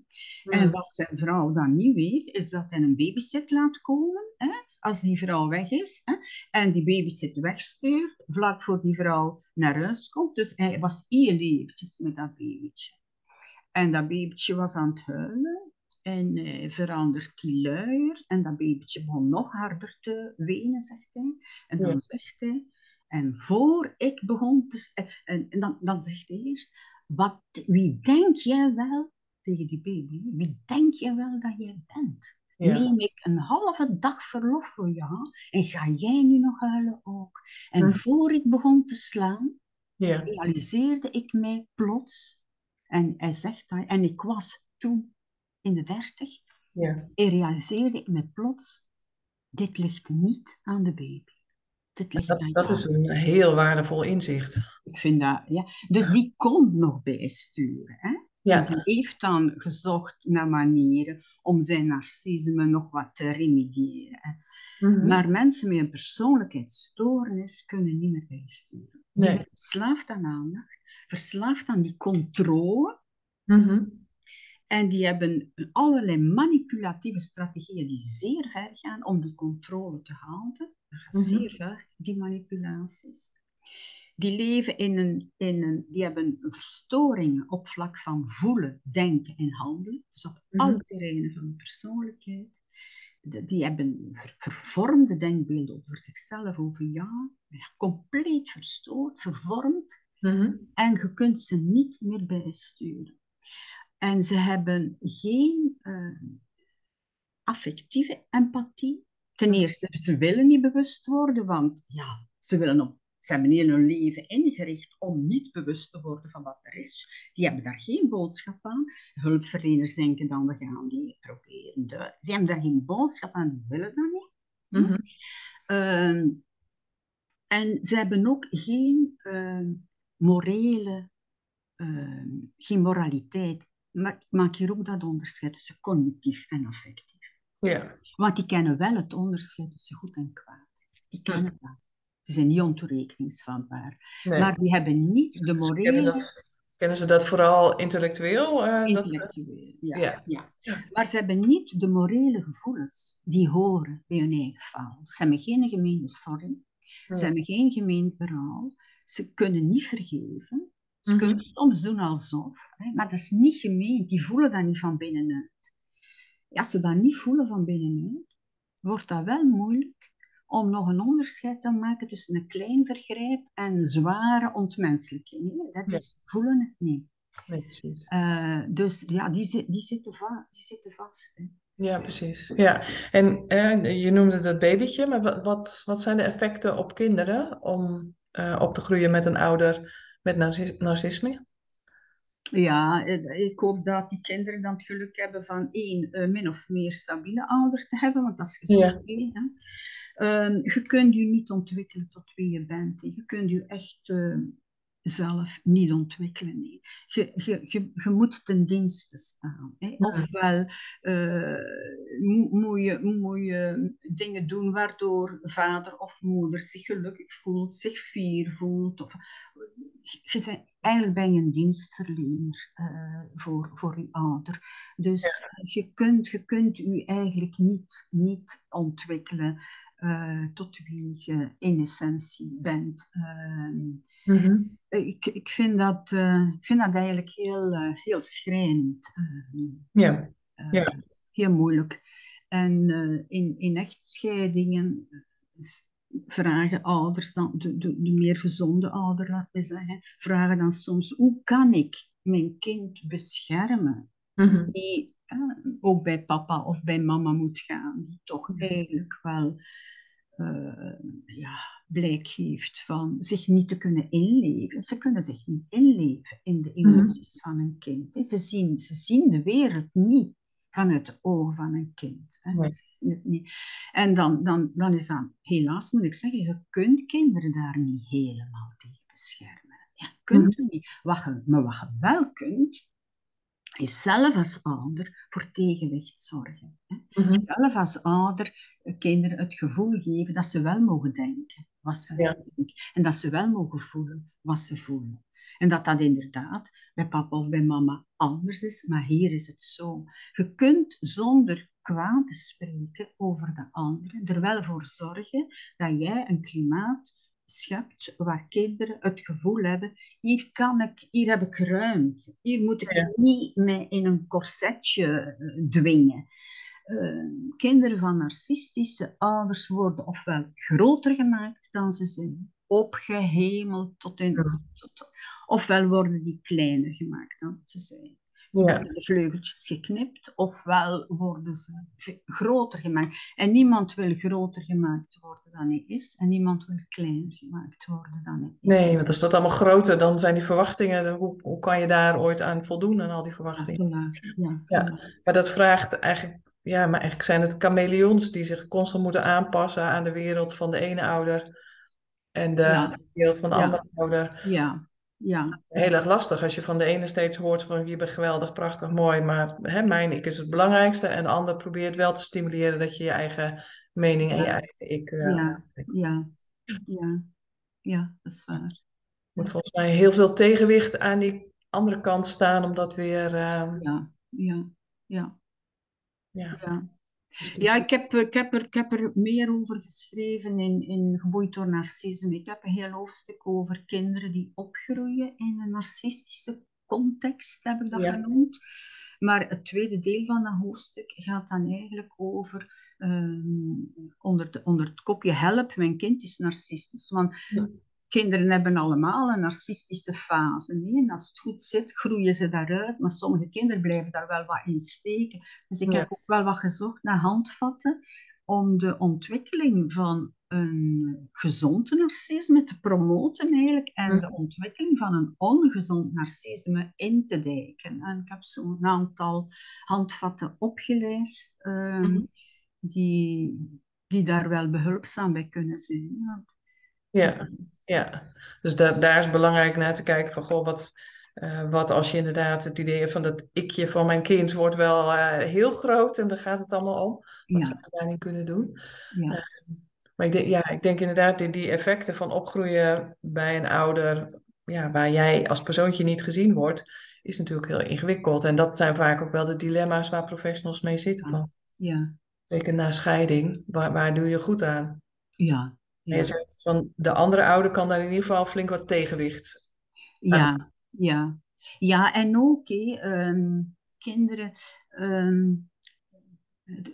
En wat zijn vrouw dan niet weet, is dat hij een babysit laat komen. Hè? Als die vrouw weg is hè? en die babysit wegstuurt, vlak voor die vrouw naar huis komt. Dus hij was één eventjes met dat babytje. En dat babytje was aan het huilen. En uh, verandert die luier. En dat babytje begon nog harder te wenen, zegt hij. En dan zegt hij... En voor ik begon te... En, en dan, dan zegt hij eerst, wat, wie denk jij wel, tegen die baby, wie denk je wel dat jij bent? Neem ik een halve dag verlof voor jou en ga jij nu nog huilen ook? En hm. voor ik begon te slaan, ja. realiseerde ik mij plots, en hij zegt dat, en ik was toen in de dertig, ja. en realiseerde ik me plots, dit ligt niet aan de baby. Dat, dat is een heel waardevol inzicht. Ik vind dat, ja. Dus die komt nog bijsturen. Hè? Ja. Die heeft dan gezocht naar manieren om zijn narcisme nog wat te remediëren. Mm Maar mensen met een persoonlijkheidsstoornis kunnen niet meer bijsturen. Die zijn verslaafd aan aandacht, verslaafd aan die controle. Mm en die hebben allerlei manipulatieve strategieën die zeer ver gaan om die controle te houden. Dat gaat mhm. zeer ver, die manipulaties. Die leven in een, in een, die hebben verstoringen op vlak van voelen, denken en handelen. Dus op mhm. alle terreinen van de persoonlijkheid. die hebben vervormde denkbeelden over zichzelf, over jou. Compleet verstoord, vervormd. Mhm. En je kunt ze niet meer bijsturen. En ze hebben geen uh, affectieve empathie. Ten eerste, ze willen niet bewust worden, want ja, ze, willen op, ze hebben heel hun leven ingericht om niet bewust te worden van wat er is. Die hebben daar geen boodschap aan. Hulpverleners denken dan, we gaan die proberen. De, ze hebben daar geen boodschap aan, willen dat niet. Mm en ze hebben ook geen uh, morele, uh, geen moraliteit maak hier ook dat onderscheid tussen cognitief en affectief. Ja. Want die kennen wel het onderscheid tussen goed en kwaad. Die kennen dat. Ze zijn niet ontoerekeningsvatbaar. Maar die hebben niet de Dus morele... kennen, dat, kennen ze dat vooral intellectueel? eh, dat, Intellectueel, ja, ja. ja. Maar ze hebben niet de morele gevoelens die horen bij hun eigen faal. Ze hebben geen gemeene sorry. Ze hebben geen gemeen berouw. Ze kunnen niet vergeven. Ze Mhm. kunnen soms doen alsof, hè, maar dat is niet gemeen. Die voelen dat niet van binnenuit. Als ze dat niet voelen van binnenuit, wordt dat wel moeilijk om nog een onderscheid te maken tussen een klein vergrijp en zware ontmenselijking. hè. Dat Ja. is, voelen het niet. Nee, precies. Eh, dus ja, die, zi- die, zitten, va die zitten vast. Hè. Ja, precies. Ja, en eh, je noemde dat babytje, maar wat, wat, wat zijn de effecten op kinderen om eh, op te groeien met een ouder met narcis- narcisme? Ja, eh, ik hoop dat die kinderen dan het geluk hebben van één, eh, min of meer stabiele ouder te hebben, want dat is gezond. Ja. Ehm, je kunt je niet ontwikkelen tot wie je bent. hè. Je kunt je echt eh, zelf niet ontwikkelen. nee. Je, je, je, je moet ten dienste staan. Hè. Ofwel mo- moet, je, moet je dingen doen waardoor vader of moeder zich gelukkig voelt, zich fier voelt. Of, je bent, eigenlijk ben je een dienstverlener eh, voor, voor je ouder. Dus je, kunt, je kunt je eigenlijk niet, niet ontwikkelen tot wie je in essentie bent. Ehm, Mhm. ik, ik, vind dat, eh, ik vind dat eigenlijk heel, eh, heel schrijnend. eh, Ja, eh, Ja. Heel moeilijk. En eh, in, in echtscheidingen vragen ouders dan, de, de, de meer gezonde ouder, laat me zeggen, vragen dan soms, hoe kan ik mijn kind beschermen? Mhm. Die eh, ook bij papa of bij mama moet gaan, die toch eigenlijk wel eh, ja, blijk geeft van zich niet te kunnen inleven. Ze kunnen zich niet inleven in de emoties van een kind. Ze zien, ze zien de wereld niet vanuit de ogen van een kind. hè. Nee. Ze zien het niet. En dan, dan, dan is dat, helaas moet ik zeggen, je kunt kinderen daar niet helemaal tegen beschermen. Ja, je kunt het niet. Wat je, maar wat je wel kunt, is zelf als ouder voor tegenwicht zorgen. Hè Mhm. zelf als ouder eh, kinderen het gevoel geven dat ze wel mogen denken wat ze Ja. denken. En dat ze wel mogen voelen wat ze voelen. En dat dat inderdaad bij papa of bij mama anders is, maar hier is het zo. Je kunt zonder kwaad te spreken over de anderen er wel voor zorgen dat jij een klimaat schept waar kinderen het gevoel hebben, hier kan ik, hier heb ik ruimte. Hier moet ik Ja. niet me in een corsetje eh, dwingen. Eh, kinderen van narcistische ouders worden ofwel groter gemaakt dan ze zijn, opgehemeld tot in. Ja. Tot, ofwel worden die kleiner gemaakt dan ze zijn. Ja. Worden de vleugeltjes geknipt, ofwel worden ze groter gemaakt. En niemand wil groter gemaakt worden dan hij is, en niemand wil kleiner gemaakt worden dan hij is. Nee, want als dat allemaal groter, dan zijn die verwachtingen, hoe, hoe kan je daar ooit aan voldoen aan al die Ja, verwachtingen? ja, Ja. voilà. Maar dat vraagt eigenlijk, ja, maar eigenlijk zijn het chameleons die zich constant moeten aanpassen aan de wereld van de ene ouder en de Ja. wereld van de Ja. andere ouder. ja, ja. Heel erg lastig als je van de ene steeds hoort van je bent geweldig, prachtig, mooi, maar hè, mijn ik is het belangrijkste en de ander probeert wel te stimuleren dat je je eigen mening en je eigen ik eh, Ja. Ja, ja, ja, dat is waar. Er moet volgens mij heel veel tegenwicht aan die andere kant staan om dat weer eh, Ja, ja, ja, ja, ja. Sturen. Ja, ik heb, er- ik, heb er, ik heb er meer over geschreven in, in Geboeid door Narcisme. Ik heb een heel hoofdstuk over kinderen die opgroeien in een narcistische context, heb ik dat Ja. genoemd. Maar het tweede deel van dat hoofdstuk gaat dan eigenlijk over, ehm, onder, de, onder het kopje help, mijn kind is narcistisch. Want Ja. Kinderen hebben allemaal een narcistische fase. Nee? En als het goed zit, groeien ze daaruit. Maar sommige kinderen blijven daar wel wat in steken. Dus ik Ja. heb ook wel wat gezocht naar handvatten om de ontwikkeling van een gezond narcisme te promoten eigenlijk en Mhm. de ontwikkeling van een ongezond narcisme in te dijken. En ik heb zo'n aantal handvatten opgelijst ehm, Mhm. die, die daar wel behulpzaam bij kunnen zijn. Ja. Ja, ja. Dus daar, daar is belangrijk naar te kijken van, goh, wat, eh, wat als je inderdaad het idee hebt van dat ikje van mijn kind wordt wel eh, heel groot en daar gaat het allemaal om. Wat Ja. zou je daarin kunnen doen? Ja. Want Maar ik denk, ja, ik denk inderdaad die, die effecten van opgroeien bij een ouder, ja, waar jij als persoontje niet gezien wordt, is natuurlijk heel ingewikkeld. En dat zijn vaak ook wel de dilemma's waar professionals mee zitten. Van. Ja. Zeker na scheiding, waar, waar doe je goed aan? Ja. En je zegt van de andere ouder kan daar in ieder geval flink wat tegenwicht Ja, ja. Ja, en ook ehm, kinderen. ehm,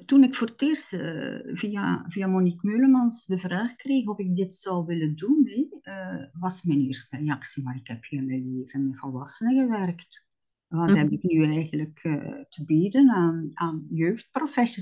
toen ik voor het eerst eh, via, via Monique Meulemans de vraag kreeg of ik dit zou willen doen, eh, was mijn eerste reactie, maar ik heb heel mijn leven met volwassenen gewerkt. Wat Mhm. heb ik nu eigenlijk eh, te bieden aan, aan?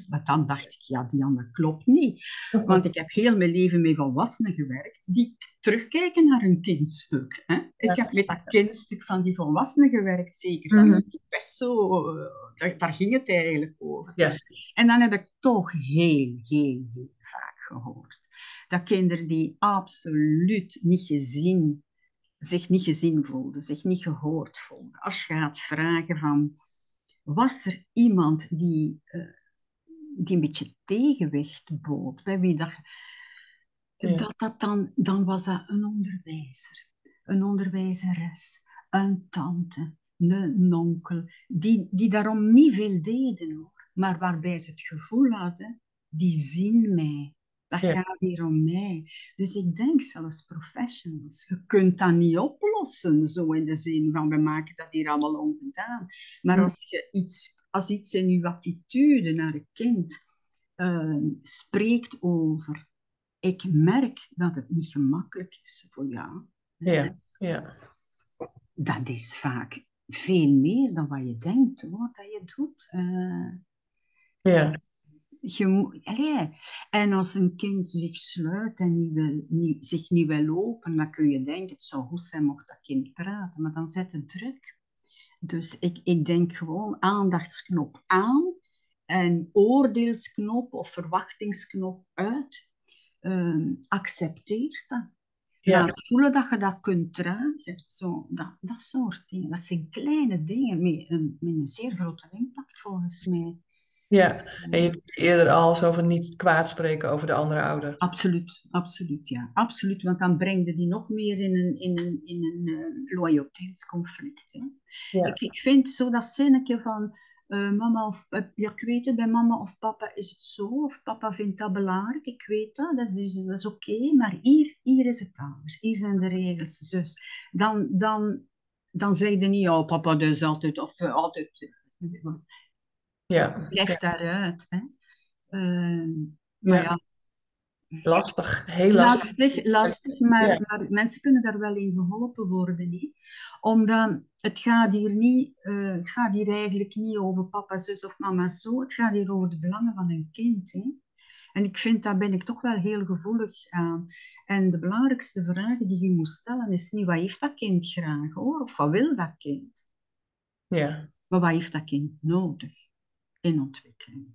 Maar dan dacht ik, ja, Dianne, klopt niet. Want ik heb heel mijn leven met volwassenen gewerkt die terugkijken naar hun kindstuk. Hè? Ik heb met dat kindstuk van die volwassenen gewerkt, zeker. Mhm. die best zo, eh, daar, daar ging het eigenlijk over. Ja. En dan heb ik toch heel, heel, heel vaak gehoord dat kinderen die absoluut niet gezien, zich niet gezien voelden, zich niet gehoord voelden. Als je gaat vragen van, was er iemand die, eh, die een beetje tegenwicht bood, bij wie dat, Ja. dat, dat dan, dan was dat een onderwijzer, een onderwijzeres, een tante, een onkel, die, die daarom niet veel deden hoor, maar waarbij ze het gevoel hadden, die zien mij. Dat Ja. gaat hier om mij. Dus ik denk zelfs professionals, je kunt dat niet oplossen, zo in de zin van we maken dat hier allemaal ongedaan. Maar als je iets, als iets in je attitude naar een kind eh, spreekt over, ik merk dat het niet gemakkelijk is voor jou. Ja, ja. Dat is vaak veel meer dan wat je denkt hoor, dat je doet. Eh, Ja, je allee. En als een kind zich sluit en niet wil, niet, zich niet wil open, dan kun je denken, het zou goed zijn mocht dat kind praten, maar dan zet het druk. Dus ik, ik denk gewoon aandachtsknop aan en oordeelsknop of verwachtingsknop uit. Ehm, accepteer dat. ja, voelen dat je dat kunt dragen. Zo, dat, dat soort dingen. Dat zijn kleine dingen met een, met een zeer grote impact volgens mij. Ja. En je hebt eerder al zo van niet kwaad spreken over de andere ouder. Absoluut, absoluut, ja. Absoluut, want dan breng je die nog meer in een, in een, in een eh, loyaliteitsconflict. Hè. Ja. Ik, ik vind zo dat zinnetje van eh, mama of ja, ik weet het, bij mama of papa is het zo, of papa vindt dat belangrijk, ik weet dat, dat is, dat is oké, maar hier, hier is het anders, hier zijn de regels, zus. Dan, dan, dan zeg je niet, oh papa dus altijd, of altijd, Ja, leg daaruit. Hè. Eh, maar Ja. ja, lastig, heel lastig. Lastig, lastig maar, Ja. maar mensen kunnen daar wel in geholpen worden. Niet? Omdat het gaat hier niet, eh, het gaat hier eigenlijk niet over papa, zus of mama zo. Het gaat hier over de belangen van een kind. Hè? En ik vind, daar ben ik toch wel heel gevoelig aan. En de belangrijkste vraag die je moet stellen is niet wat heeft dat kind graag hoor, of wat wil dat kind. Ja, Maar wat heeft dat kind nodig in ontwikkeling.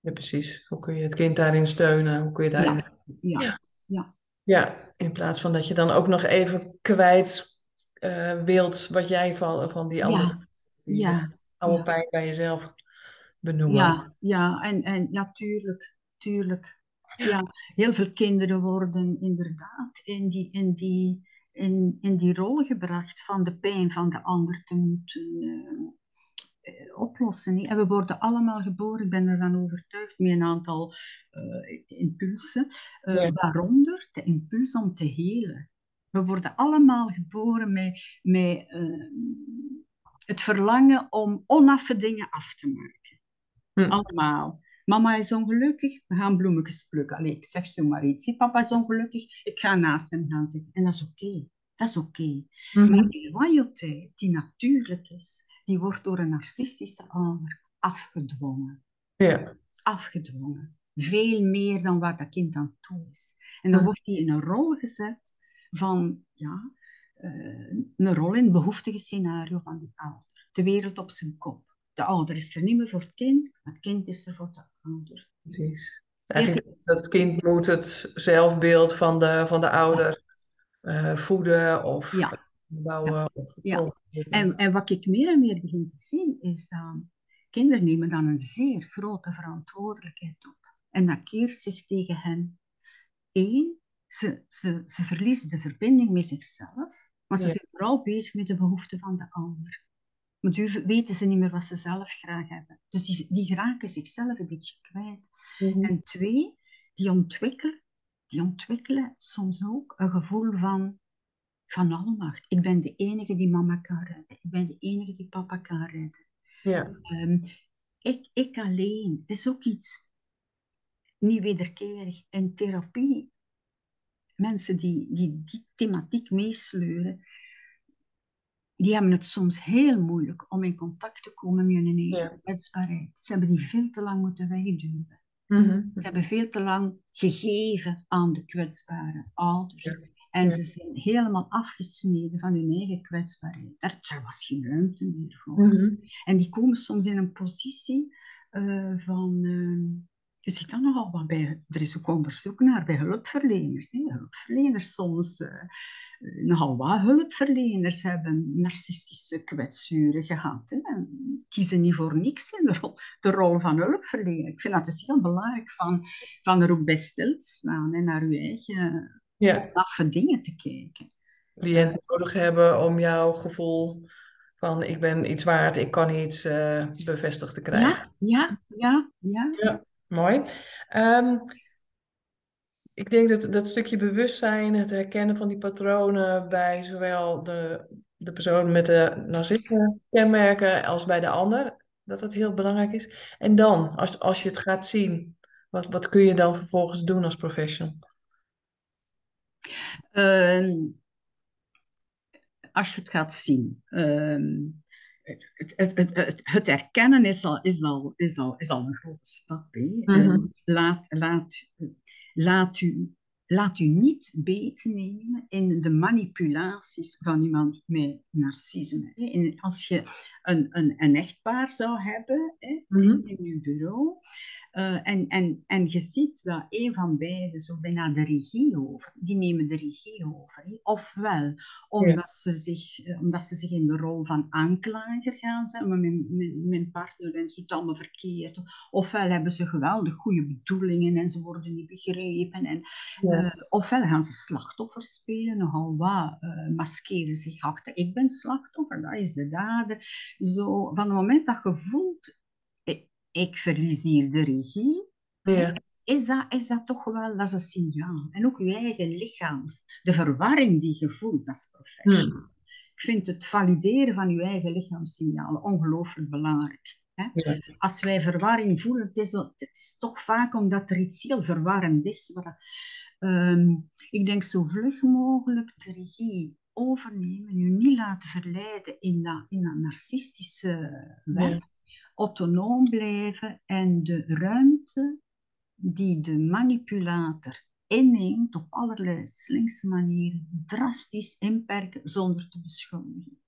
ja, precies. Hoe kun je het kind daarin steunen? Hoe kun je daarin... Ja, Ja. ja, Ja, in plaats van dat je dan ook nog even kwijt eh, wilt wat jij van, van die andere die ja. oude ja. pijn bij jezelf benoemen. Ja, ja, en, en ja, tuurlijk, tuurlijk. Ja, heel veel kinderen worden inderdaad in die, in die, in, in die rol gebracht van de pijn van de ander te moeten eh, oplossen. hè. En we worden allemaal geboren, ik ben ervan overtuigd, met een aantal eh, impulsen, eh, Ja. waaronder de impuls om te helen. We worden allemaal geboren met, met eh, het verlangen om onaffe dingen af te maken. Hm. Allemaal. Mama is ongelukkig, we gaan bloemetjes plukken. Allee, ik zeg zo maar iets. Papa is ongelukkig, ik ga naast hem gaan zitten. En dat is oké. Dat is oké. Mhm. Maar die loyaliteit, die natuurlijk is, die wordt door een narcistische ouder afgedwongen. Ja, Afgedwongen. Veel meer dan waar dat kind aan toe is. En dan wordt hij in een rol gezet van, ja, eh, een rol in het behoeftige scenario van die ouder. De wereld op zijn kop. De ouder is er niet meer voor het kind, maar het kind is er voor de ouder. precies. Eigenlijk, dat kind moet het zelfbeeld van de, van de ouder eh, voeden of Ja. Ja. En, en wat ik meer en meer begin te zien, is dat kinderen nemen dan een zeer grote verantwoordelijkheid op. En dat keert zich tegen hen. één, ze, ze, ze verliezen de verbinding met zichzelf, maar ze Ja. zijn vooral bezig met de behoeften van de ander. Maar durven, weten ze niet meer wat ze zelf graag hebben. Dus die, die raken zichzelf een beetje kwijt. Mhm. En twee, die ontwikkelen, die ontwikkelen soms ook een gevoel van, van almacht. Ik ben de enige die mama kan redden. Ik ben de enige die papa kan redden. Ja. Ehm, ik, ik alleen. Het is ook iets niet wederkerig. In therapie, mensen die die, die thematiek meesleuren, die hebben het soms heel moeilijk om in contact te komen met hun eigen Ja. kwetsbaarheid. Ze hebben die veel te lang moeten wegduwen. Mhm. Ze hebben veel te lang gegeven aan de kwetsbare ouders. Ja. En ze zijn helemaal afgesneden van hun eigen kwetsbaarheid. Daar, daar was geen ruimte meer voor. Mhm. En die komen soms in een positie eh, van. eh, je ziet dat nogal wat bij. Er is ook onderzoek naar bij hulpverleners. Hè. Hulpverleners soms. eh, nogal wat hulpverleners hebben narcistische kwetsuren gehad. Hè. En kiezen niet voor niks in de rol, de rol van hulpverlener. Ik vind dat dus heel belangrijk van, van er ook bij stil te staan en naar uw eigen Ja. laffe dingen te kijken. Cliënten nodig hebben om jouw gevoel van ik ben iets waard, ik kan iets eh, bevestigd te krijgen. Ja, ja, ja, ja. Mooi. Ehm, ik denk dat dat stukje bewustzijn, het herkennen van die patronen bij zowel de, de persoon met de narcisme kenmerken als bij de ander, dat dat heel belangrijk is. En dan, als, als je het gaat zien, wat, wat kun je dan vervolgens doen als professional? Ehm, als je het gaat zien. ehm, het, het, het, het, herkennen is al, is, al, is, al, is al een grote stap. Hè. Mhm. Ehm, laat, laat, laat, u, laat u niet beetnemen in de manipulaties van iemand met narcisme. Hè. En als je een, een, een echtpaar zou hebben hè, Mhm. in, in uw bureau, eh, en, en, en je ziet dat een van beiden zo bijna de regie over, die nemen de regie over. Ofwel omdat, ze zich, eh, omdat ze zich in de rol van aanklager gaan zetten, maar mijn, mijn, mijn partner en doet het allemaal verkeerd. Ofwel hebben ze geweldig goede bedoelingen en ze worden niet begrepen. En, Ja. eh, ofwel gaan ze slachtoffer spelen, nogal wat maskeren zich achter. Ik ben slachtoffer, dat is de dader. Zo, van het moment dat je voelt, ik, verlies hier de regie, Ja. is dat, is dat toch wel dat is een signaal. En ook je eigen lichaams, de verwarring die je voelt als professional. Hm. Ik vind het valideren van je eigen lichaamssignalen ongelooflijk belangrijk. Hè? Ja. Als wij verwarring voelen, het is, het is toch vaak omdat er iets heel verwarrend is. Waar, ehm, ik denk zo vlug mogelijk de regie overnemen, je niet laten verleiden in dat, in dat narcistische werk, autonoom blijven en de ruimte die de manipulator inneemt op allerlei slinkse manieren drastisch inperken zonder te beschuldigen.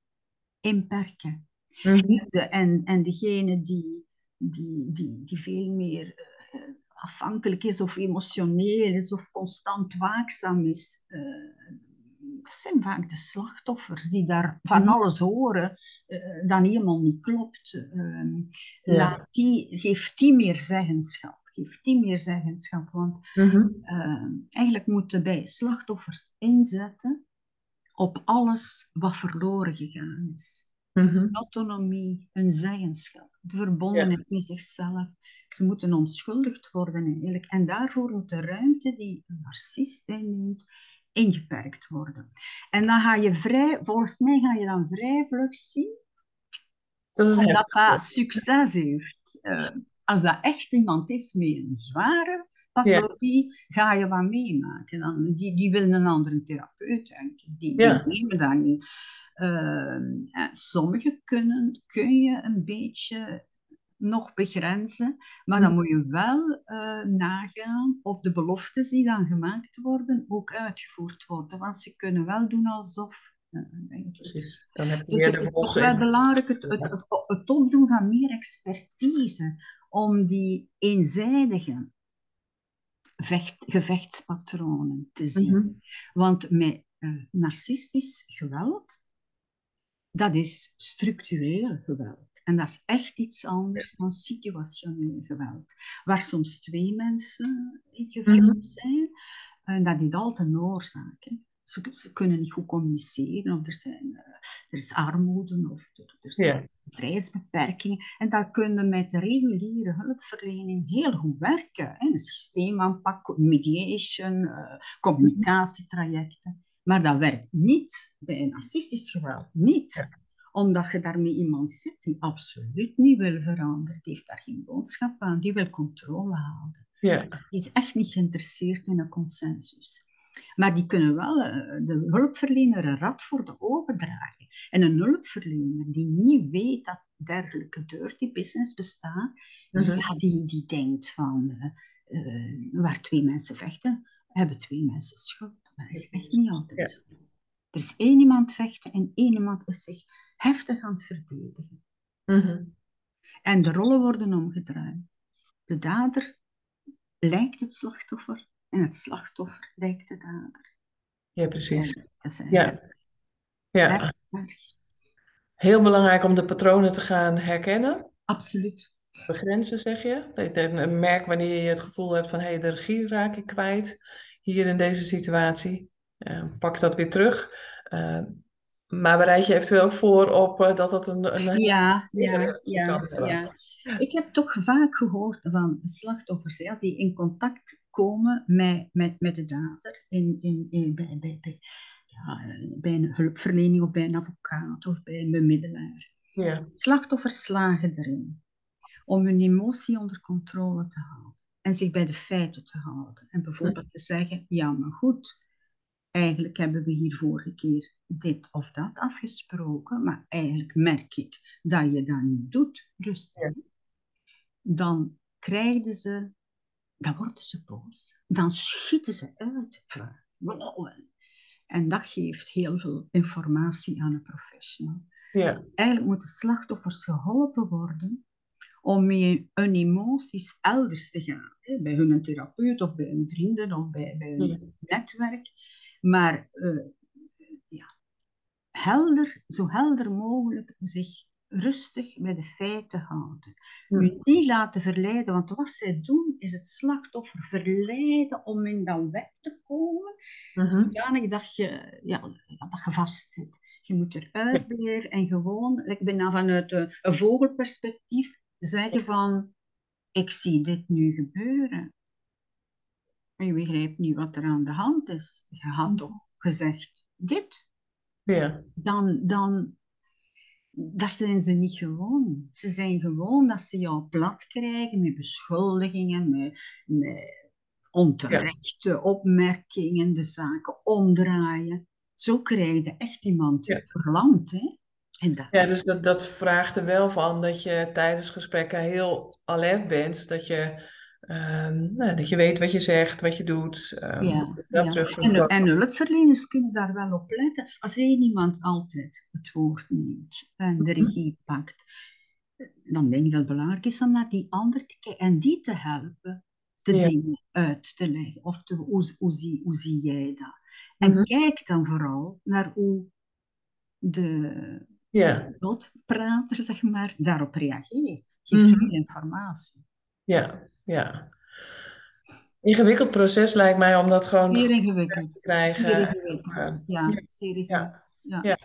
Inperken. Mhm. De, en, en degene die, die, die, die veel meer eh, afhankelijk is of emotioneel is of constant waakzaam is, eh, dat zijn vaak de slachtoffers die daar van Mhm. alles horen eh, dat helemaal niet klopt. Ehm, Ja. laat die, geeft die meer zeggenschap. Geeft die meer zeggenschap. Want Mhm. eh, eigenlijk moeten wij slachtoffers inzetten op alles wat verloren gegaan is. Mhm. Autonomie, hun zeggenschap, de verbondenheid met zichzelf. Ze moeten onschuldigd worden eigenlijk. En daarvoor moet de ruimte die een narcist inneemt, ingeperkt worden. En dan ga je vrij, volgens mij ga je dan vrij vlug zien Dat is dat dat succes heeft. Eh, als dat echt iemand is met een zware pathologie, ga je wat meemaken. Dan, die, die willen een andere therapeut, denk ik. Die, die nemen dat niet. Eh, en sommige kunnen, kun je een beetje nog begrenzen, maar dan Mhm. moet je wel eh, nagaan of de beloftes die dan gemaakt worden ook uitgevoerd worden. Want ze kunnen wel doen alsof. Eh. Precies. Dan heb je Dus meer het de is wel belangrijk het, het, het, het opdoen van meer expertise om die eenzijdige vecht, gevechtspatronen te zien. Mhm. Want met eh, narcistisch geweld, dat is structureel geweld. En dat is echt iets anders dan situationeel geweld. Waar soms twee mensen in Mhm. zijn. En dat is altijd een oorzaak. Hè. Ze, ze, kunnen niet goed communiceren, of er, zijn, uh, er is armoede, of er zijn ja. vrijheidsbeperkingen. En daar kunnen met de reguliere hulpverlening heel goed werken. Hè. Een systeemaanpak, mediation, uh, communicatietrajecten. Maar dat werkt niet bij narcistisch geweld. Niet. Ja. Omdat je daarmee iemand zit die absoluut niet wil veranderen. Die heeft daar geen boodschap aan. Die wil controle houden. Ja. Die is echt niet geïnteresseerd in een consensus. Maar die kunnen wel de hulpverlener een rat voor de ogen dragen. En een hulpverlener die niet weet dat dergelijke dirty business bestaat, mm-hmm. ja, die, die denkt van uh, uh, waar twee mensen vechten, hebben twee mensen schuld. Maar dat is echt niet altijd ja. zo. Er is één iemand vechten en één iemand is zich heftig aan het verdedigen. Mm-hmm. En de rollen worden omgedraaid. De dader lijkt het slachtoffer en het slachtoffer lijkt de dader. Ja, precies. Ja. ja. Heel belangrijk om de patronen te gaan herkennen. Absoluut. Begrenzen, zeg je. Een merk wanneer je het gevoel hebt van hé, hey, de regie raak ik kwijt hier in deze situatie. Uh, pak dat weer terug. Uh, maar bereid je eventueel ook voor op uh, dat dat een, een ja, ja, ja, ja. Ik heb toch vaak gehoord van slachtoffers als die in contact komen met, met, met de dader in, in, in, bij, bij, bij, ja, bij een hulpverlening of bij een advocaat of bij een bemiddelaar. Ja. Slachtoffers slagen erin om hun emotie onder controle te houden en zich bij de feiten te houden. En bijvoorbeeld te zeggen, ja maar goed, eigenlijk hebben we hier vorige keer dit of dat afgesproken, maar eigenlijk merk ik dat je dat niet doet, rustig. Dan krijgen ze dan worden ze boos. Dan schieten ze uit. En dat geeft heel veel informatie aan een professional. Ja. Eigenlijk moeten slachtoffers geholpen worden om met hun emoties elders te gaan. Hè? Bij hun therapeut of bij hun vrienden of bij, bij hun ja. netwerk. Maar uh, ja, helder, zo helder mogelijk zich rustig bij de feiten houden. U niet laten verleiden, want wat zij doen is het slachtoffer verleiden om in dat weg te komen, Mhm. zodanig dat je, ja, dat je vastzit. Je moet eruit blijven en gewoon, ik ben dan vanuit een, een vogelperspectief, zeggen van, ik zie dit nu gebeuren. En je begrijpt niet wat er aan de hand is. Je had toch gezegd, dit. Ja. Dan, dan, dat zijn ze niet gewoon. Ze zijn gewoon dat ze jou plat krijgen met beschuldigingen, met, met onterechte opmerkingen, de zaken omdraaien. Zo krijg je echt iemand Ja. verlamd. Hè? En dat, Ja, dus dat, dat vraagt er wel van dat je tijdens gesprekken heel alert bent. Dat je, ehm, nou, dat je weet wat je zegt, wat je doet. ehm, Ja, dat ja. En, en hulpverleners kunnen daar wel op letten. Als één iemand altijd het woord neemt en de Mhm. regie pakt, dan denk ik dat het belangrijk is om naar die ander te kijken en die te helpen de Ja. dingen uit te leggen. Of te, hoe, hoe, zie, hoe zie jij dat? En Mhm. kijk dan vooral naar hoe de Ja, prater, zeg maar, daarop reageert. Geef Mhm. veel informatie. ja, ja. Ingewikkeld proces lijkt mij om dat gewoon Zeer ingewikkeld. te krijgen. Zeer ingewikkeld. Ja, zeer ingewikkeld. ja, Ja.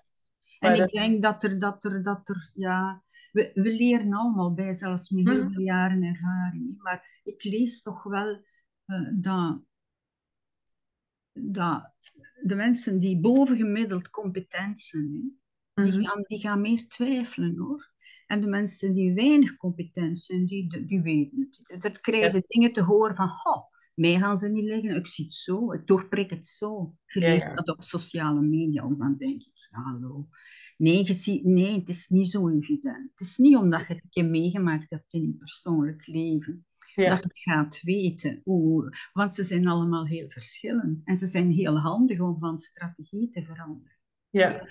En ik denk dat er, dat er, dat er, ja, we, we leren allemaal bij, zelfs met heel Mhm. veel jaren ervaring. Maar ik lees toch wel eh, dat, dat de mensen die bovengemiddeld competent zijn, hè, die, Mhm. gaan, die gaan meer twijfelen hoor. En de mensen die weinig competent zijn, die, die weten het. Dat krijgen Ja. dingen te horen van, oh, mij gaan ze niet liggen, ik zie het zo, ik doorprik het zo. Je leest ja. dat op sociale media, en dan denk ik, hallo. Nee, je ziet, nee, het is niet zo evident. Het is niet omdat je het een keer meegemaakt hebt in je persoonlijk leven, Ja. dat je het gaat weten. Hoe, want ze zijn allemaal heel verschillend. En ze zijn heel handig om van strategie te veranderen. Ja.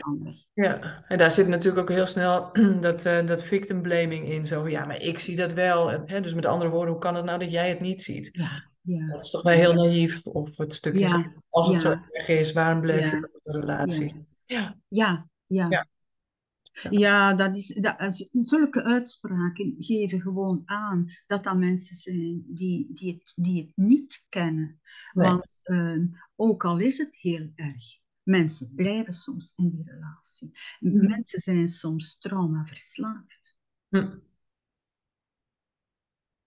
Ja, en daar zit natuurlijk ook heel snel dat, eh, dat victim blaming in. Zo, ja, maar ik zie dat wel. En, hè, dus met andere woorden, hoe kan het nou dat jij het niet ziet? Ja, ja. Dat is toch wel heel naïef. Of het stukje, Ja, als het ja. zo erg is, waarom blijf je in de relatie? Ja, Ja, ja. Ja. Ja, dat is, dat, zulke uitspraken geven gewoon aan dat dat mensen zijn die, die, het, die het niet kennen. Want ehm, ook al is het heel erg, mensen blijven soms in die relatie. Mhm. Mensen zijn soms traumaverslaafd.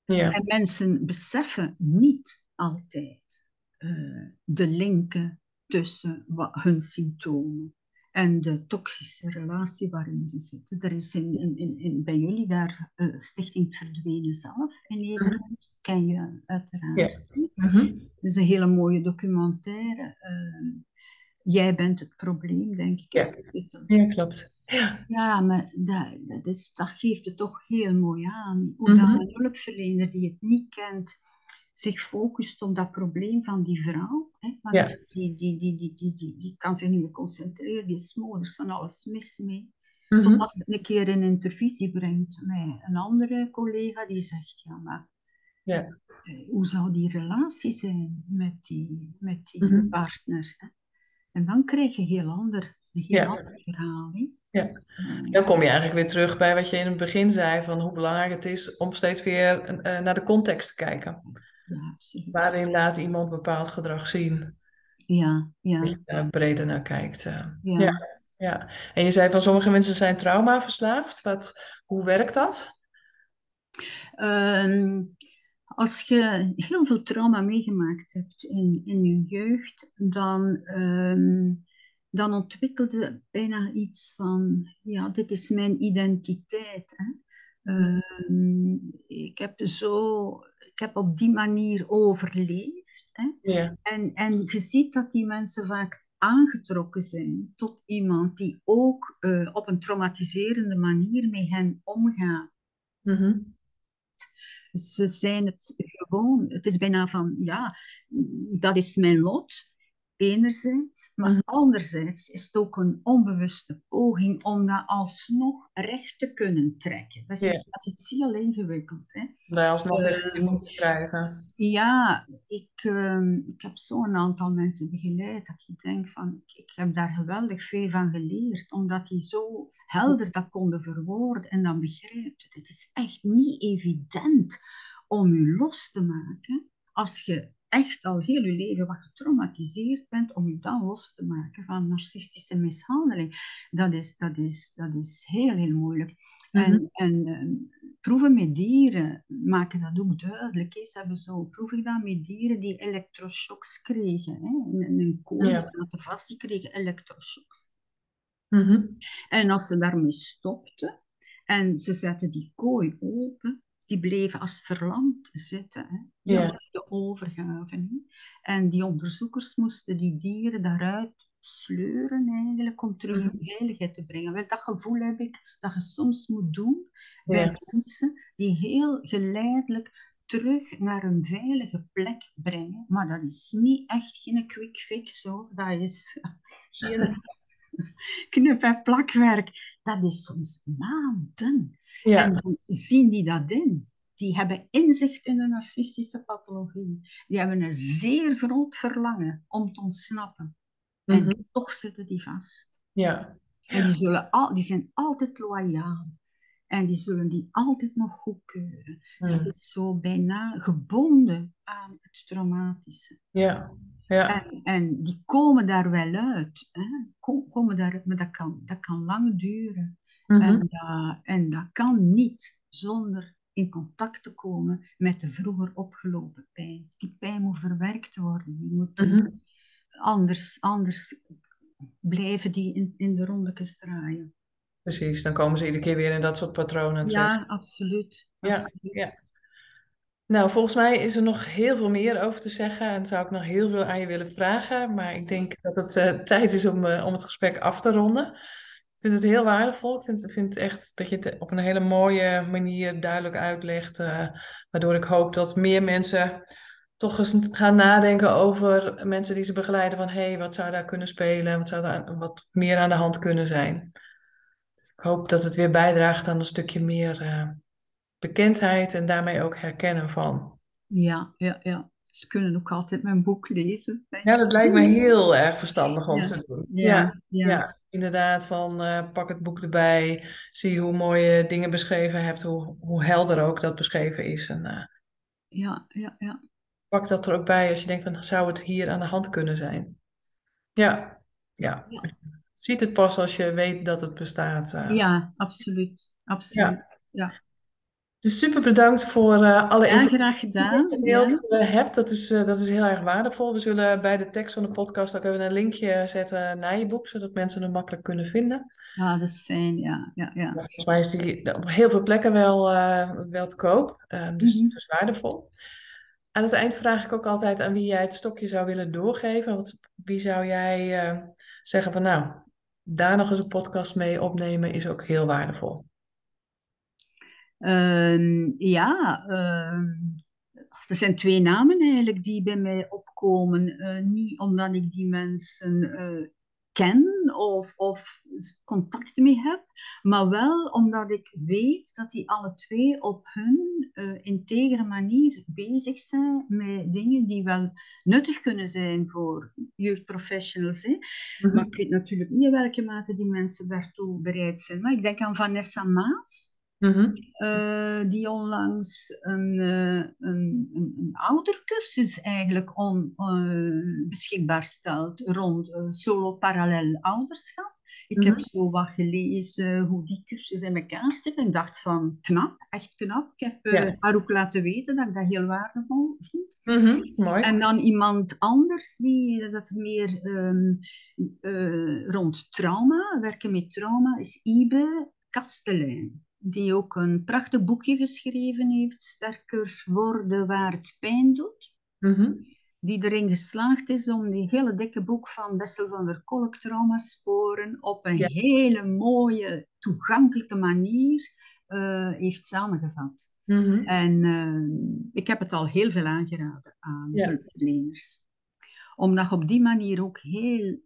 Ja. En mensen beseffen niet altijd uh, de linken tussen hun symptomen en de toxische relatie waarin ze zitten. Er is in, in, in, bij jullie daar uh, Stichting Verdwenen Zelf in. Nederland. Ken je uiteraard. Ja. Mm Dat is een hele mooie documentaire. Uh, Jij bent het probleem, denk ik. Ja, ja klopt. Ja, ja maar dat, dat, is, dat geeft het toch heel mooi aan. Hoe mm -hmm. een hulpverlener die het niet kent, zich focust op dat probleem van die vrouw. Hè? Want ja. die, die, die, die, die, die, die, kan zich niet meer concentreren, die is moe, er is van alles mis mee. Mm -hmm. Tot als het een keer een intervisie brengt met een andere collega die zegt, ja, maar ja. Eh, hoe zou die relatie zijn met die, met die mm -hmm. partner? Hè? En dan krijg je heel ander, een heel ja. ander verhaal. Hè? Ja, mm. dan kom je eigenlijk weer terug bij wat je in het begin zei, van hoe belangrijk het is om steeds weer uh, naar de context te kijken. Ja, Waarin laat iemand bepaald gedrag zien? Ja, ja. Dat je daar breder naar kijkt. Uh. Ja. ja. Ja, en je zei van sommige mensen zijn traumaverslaafd. Wat, hoe werkt dat? Um, als je heel veel trauma meegemaakt hebt in, in je jeugd, dan, um, dan ontwikkelde bijna iets van, ja, dit is mijn identiteit. Hè? Um, ik, heb zo, ik heb op die manier overleefd. Hè? Ja. En, en je ziet dat die mensen vaak aangetrokken zijn tot iemand die ook uh, op een traumatiserende manier met hen omgaat. Mm -hmm. Ze zijn het gewoon, het is bijna van, ja, dat is mijn lot, enerzijds, maar mhm. anderzijds is het ook een onbewuste poging om dat alsnog recht te kunnen trekken. Dat is, yeah. dat is iets heel ingewikkeld. Hè? Dat alsnog uh, recht te krijgen. Ja, ik, uh, ik heb zo'n aantal mensen begeleid dat ik denk van, ik heb daar geweldig veel van geleerd, omdat die zo helder dat konden verwoorden en dan begrijpt. Het is echt niet evident om je los te maken als je echt al heel je leven wat getraumatiseerd bent, om je dan los te maken van narcistische mishandeling. Dat is, dat is, dat is heel, heel moeilijk. En, mhm. en uh, proeven met dieren maken dat ook duidelijk. Ze hebben zo proeven gedaan met dieren die elektroshocks kregen. Hè? In, een kooi ja. zaten vast, die kregen elektroshocks. Mm En als ze daarmee stopten en ze zetten die kooi open, die bleven als verlamd zitten. Hè. Die de overgave. En die onderzoekers moesten die dieren daaruit sleuren eigenlijk om terug in mhm. veiligheid te brengen. Wel, dat gevoel heb ik dat je soms moet doen bij mensen die heel geleidelijk terug naar een veilige plek brengen. Maar dat is niet echt geen quick fix. Zo. Dat is geen knip- en plakwerk. Dat is soms maanden. Ja. En dan zien die dat in. Die hebben inzicht in de narcistische pathologie. Die hebben een zeer groot verlangen om te ontsnappen. En mhm. toch zitten die vast. Ja. En die, zullen al, die zijn altijd loyaal. En die zullen die altijd nog goedkeuren. Mm. Dat is zo bijna gebonden aan het traumatische. Ja. Ja. En, en die komen daar wel uit. Hè? Komen daar, maar dat kan, dat kan lang duren. Mhm. en, dat, en dat kan niet zonder in contact te komen met de vroeger opgelopen pijn. Die pijn moet verwerkt worden. Die moet, mhm. anders, anders blijven die in, in de rondekens draaien. Precies, dan komen ze iedere keer weer in dat soort patronen terecht. Ja, absoluut. Ja, ja. Nou, volgens mij is er nog heel veel meer over te zeggen en zou ik nog heel veel aan je willen vragen. Maar ik denk dat het uh, tijd is om, uh, om het gesprek af te ronden vind het heel waardevol. Ik vind, vind echt dat je het op een hele mooie manier duidelijk uitlegt. Uh, waardoor ik hoop dat meer mensen toch eens gaan nadenken over mensen die ze begeleiden. Van hé, hey, wat zou daar kunnen spelen? Wat zou daar wat meer aan de hand kunnen zijn? Dus ik hoop dat het weer bijdraagt aan een stukje meer uh, bekendheid en daarmee ook herkennen van. Ja, ja, ja. Ze kunnen ook altijd mijn boek lezen. Ja, dat lijkt me heel erg verstandig om te doen. ja. ja. ja. Inderdaad, van uh, pak het boek erbij, zie hoe mooi je dingen beschreven hebt, hoe, hoe helder ook dat beschreven is. En, uh, ja, ja, ja. Pak dat er ook bij als je denkt van zou het hier aan de hand kunnen zijn. Ja, ja. ja. Ziet het pas als je weet dat het bestaat. Uh. Ja, absoluut. absoluut. Ja. ja. Dus super bedankt voor uh, alle ja, informatie die je ja. Eh, hebt. Dat is, uh, dat is heel erg waardevol. We zullen bij de tekst van de podcast ook even een linkje zetten naar je boek, zodat mensen het makkelijk kunnen vinden. Ja, dat is fijn, ja. ja, ja. Volgens mij is die op heel veel plekken wel, wel te koop, dus, mm -hmm. dus waardevol. Aan het eind vraag ik ook altijd aan wie jij het stokje zou willen doorgeven. Wat, wie zou jij zeggen van nou, daar nog eens een podcast mee opnemen is ook heel waardevol. Uh, ja, uh, er zijn twee namen eigenlijk die bij mij opkomen. Uh, niet omdat ik die mensen uh, ken of, of contact mee heb, maar wel omdat ik weet dat die alle twee op hun uh, integere manier bezig zijn met dingen die wel nuttig kunnen zijn voor jeugdprofessionals. Hè. Mhm. Maar ik weet natuurlijk niet in welke mate die mensen daartoe bereid zijn. Maar ik denk aan Vanessa Maas. Mm die onlangs een, uh, een, een, een oudercursus eigenlijk on, uh, beschikbaar stelt rond solo parallel ouderschap. Ik heb mhm. zo wat gelezen hoe die cursus in elkaar zit en dacht van knap, echt knap. Ik heb haar ook laten weten dat ik dat heel waardevol vind. Mm Mooi. En dan iemand anders, die, dat is meer um, rond trauma, werken met trauma, is Ibe Kastelein die ook een prachtig boekje geschreven heeft, Sterker worden waar het pijn doet. Mhm. Die erin geslaagd is om die hele dikke boek van Bessel van der Kolk, Traumasporen, op een hele mooie, toegankelijke manier uh, heeft samengevat. Mhm. En uh, ik heb het al heel veel aangeraden aan ja. hulpverleners. Omdat je op die manier ook heel,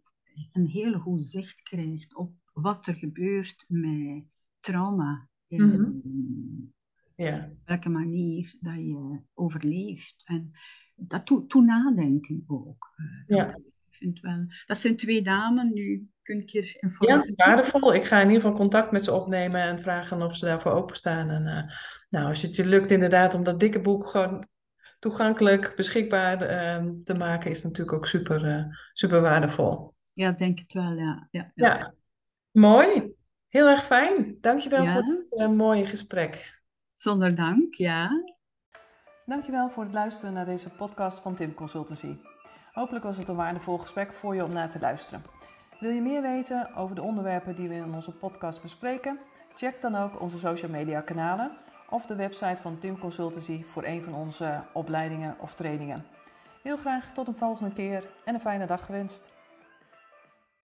een heel goed zicht krijgt op wat er gebeurt met trauma Mm ja. welke manier dat je overleeft. En dat toe nadenken ook. Uh, ja. Ik vind wel, dat zijn twee dames, nu kun ik je informeren. Ja, waardevol. Ik ga in ieder geval contact met ze opnemen en vragen of ze daarvoor openstaan. En uh, nou, als het je lukt inderdaad om dat dikke boek gewoon toegankelijk, beschikbaar uh, te maken, is natuurlijk ook super, uh, super waardevol. Ja, denk het wel, ja. Ja, ja. ja. mooi. Heel erg fijn. Dankjewel ja. voor dit uh, mooie gesprek. Zonder dank, ja. Dankjewel voor het luisteren naar deze podcast van Tim Consultancy. Hopelijk was het een waardevol gesprek voor je om naar te luisteren. Wil je meer weten over de onderwerpen die we in onze podcast bespreken? Check dan ook onze social media kanalen of de website van Tim Consultancy voor een van onze opleidingen of trainingen. Heel graag tot een volgende keer en een fijne dag gewenst.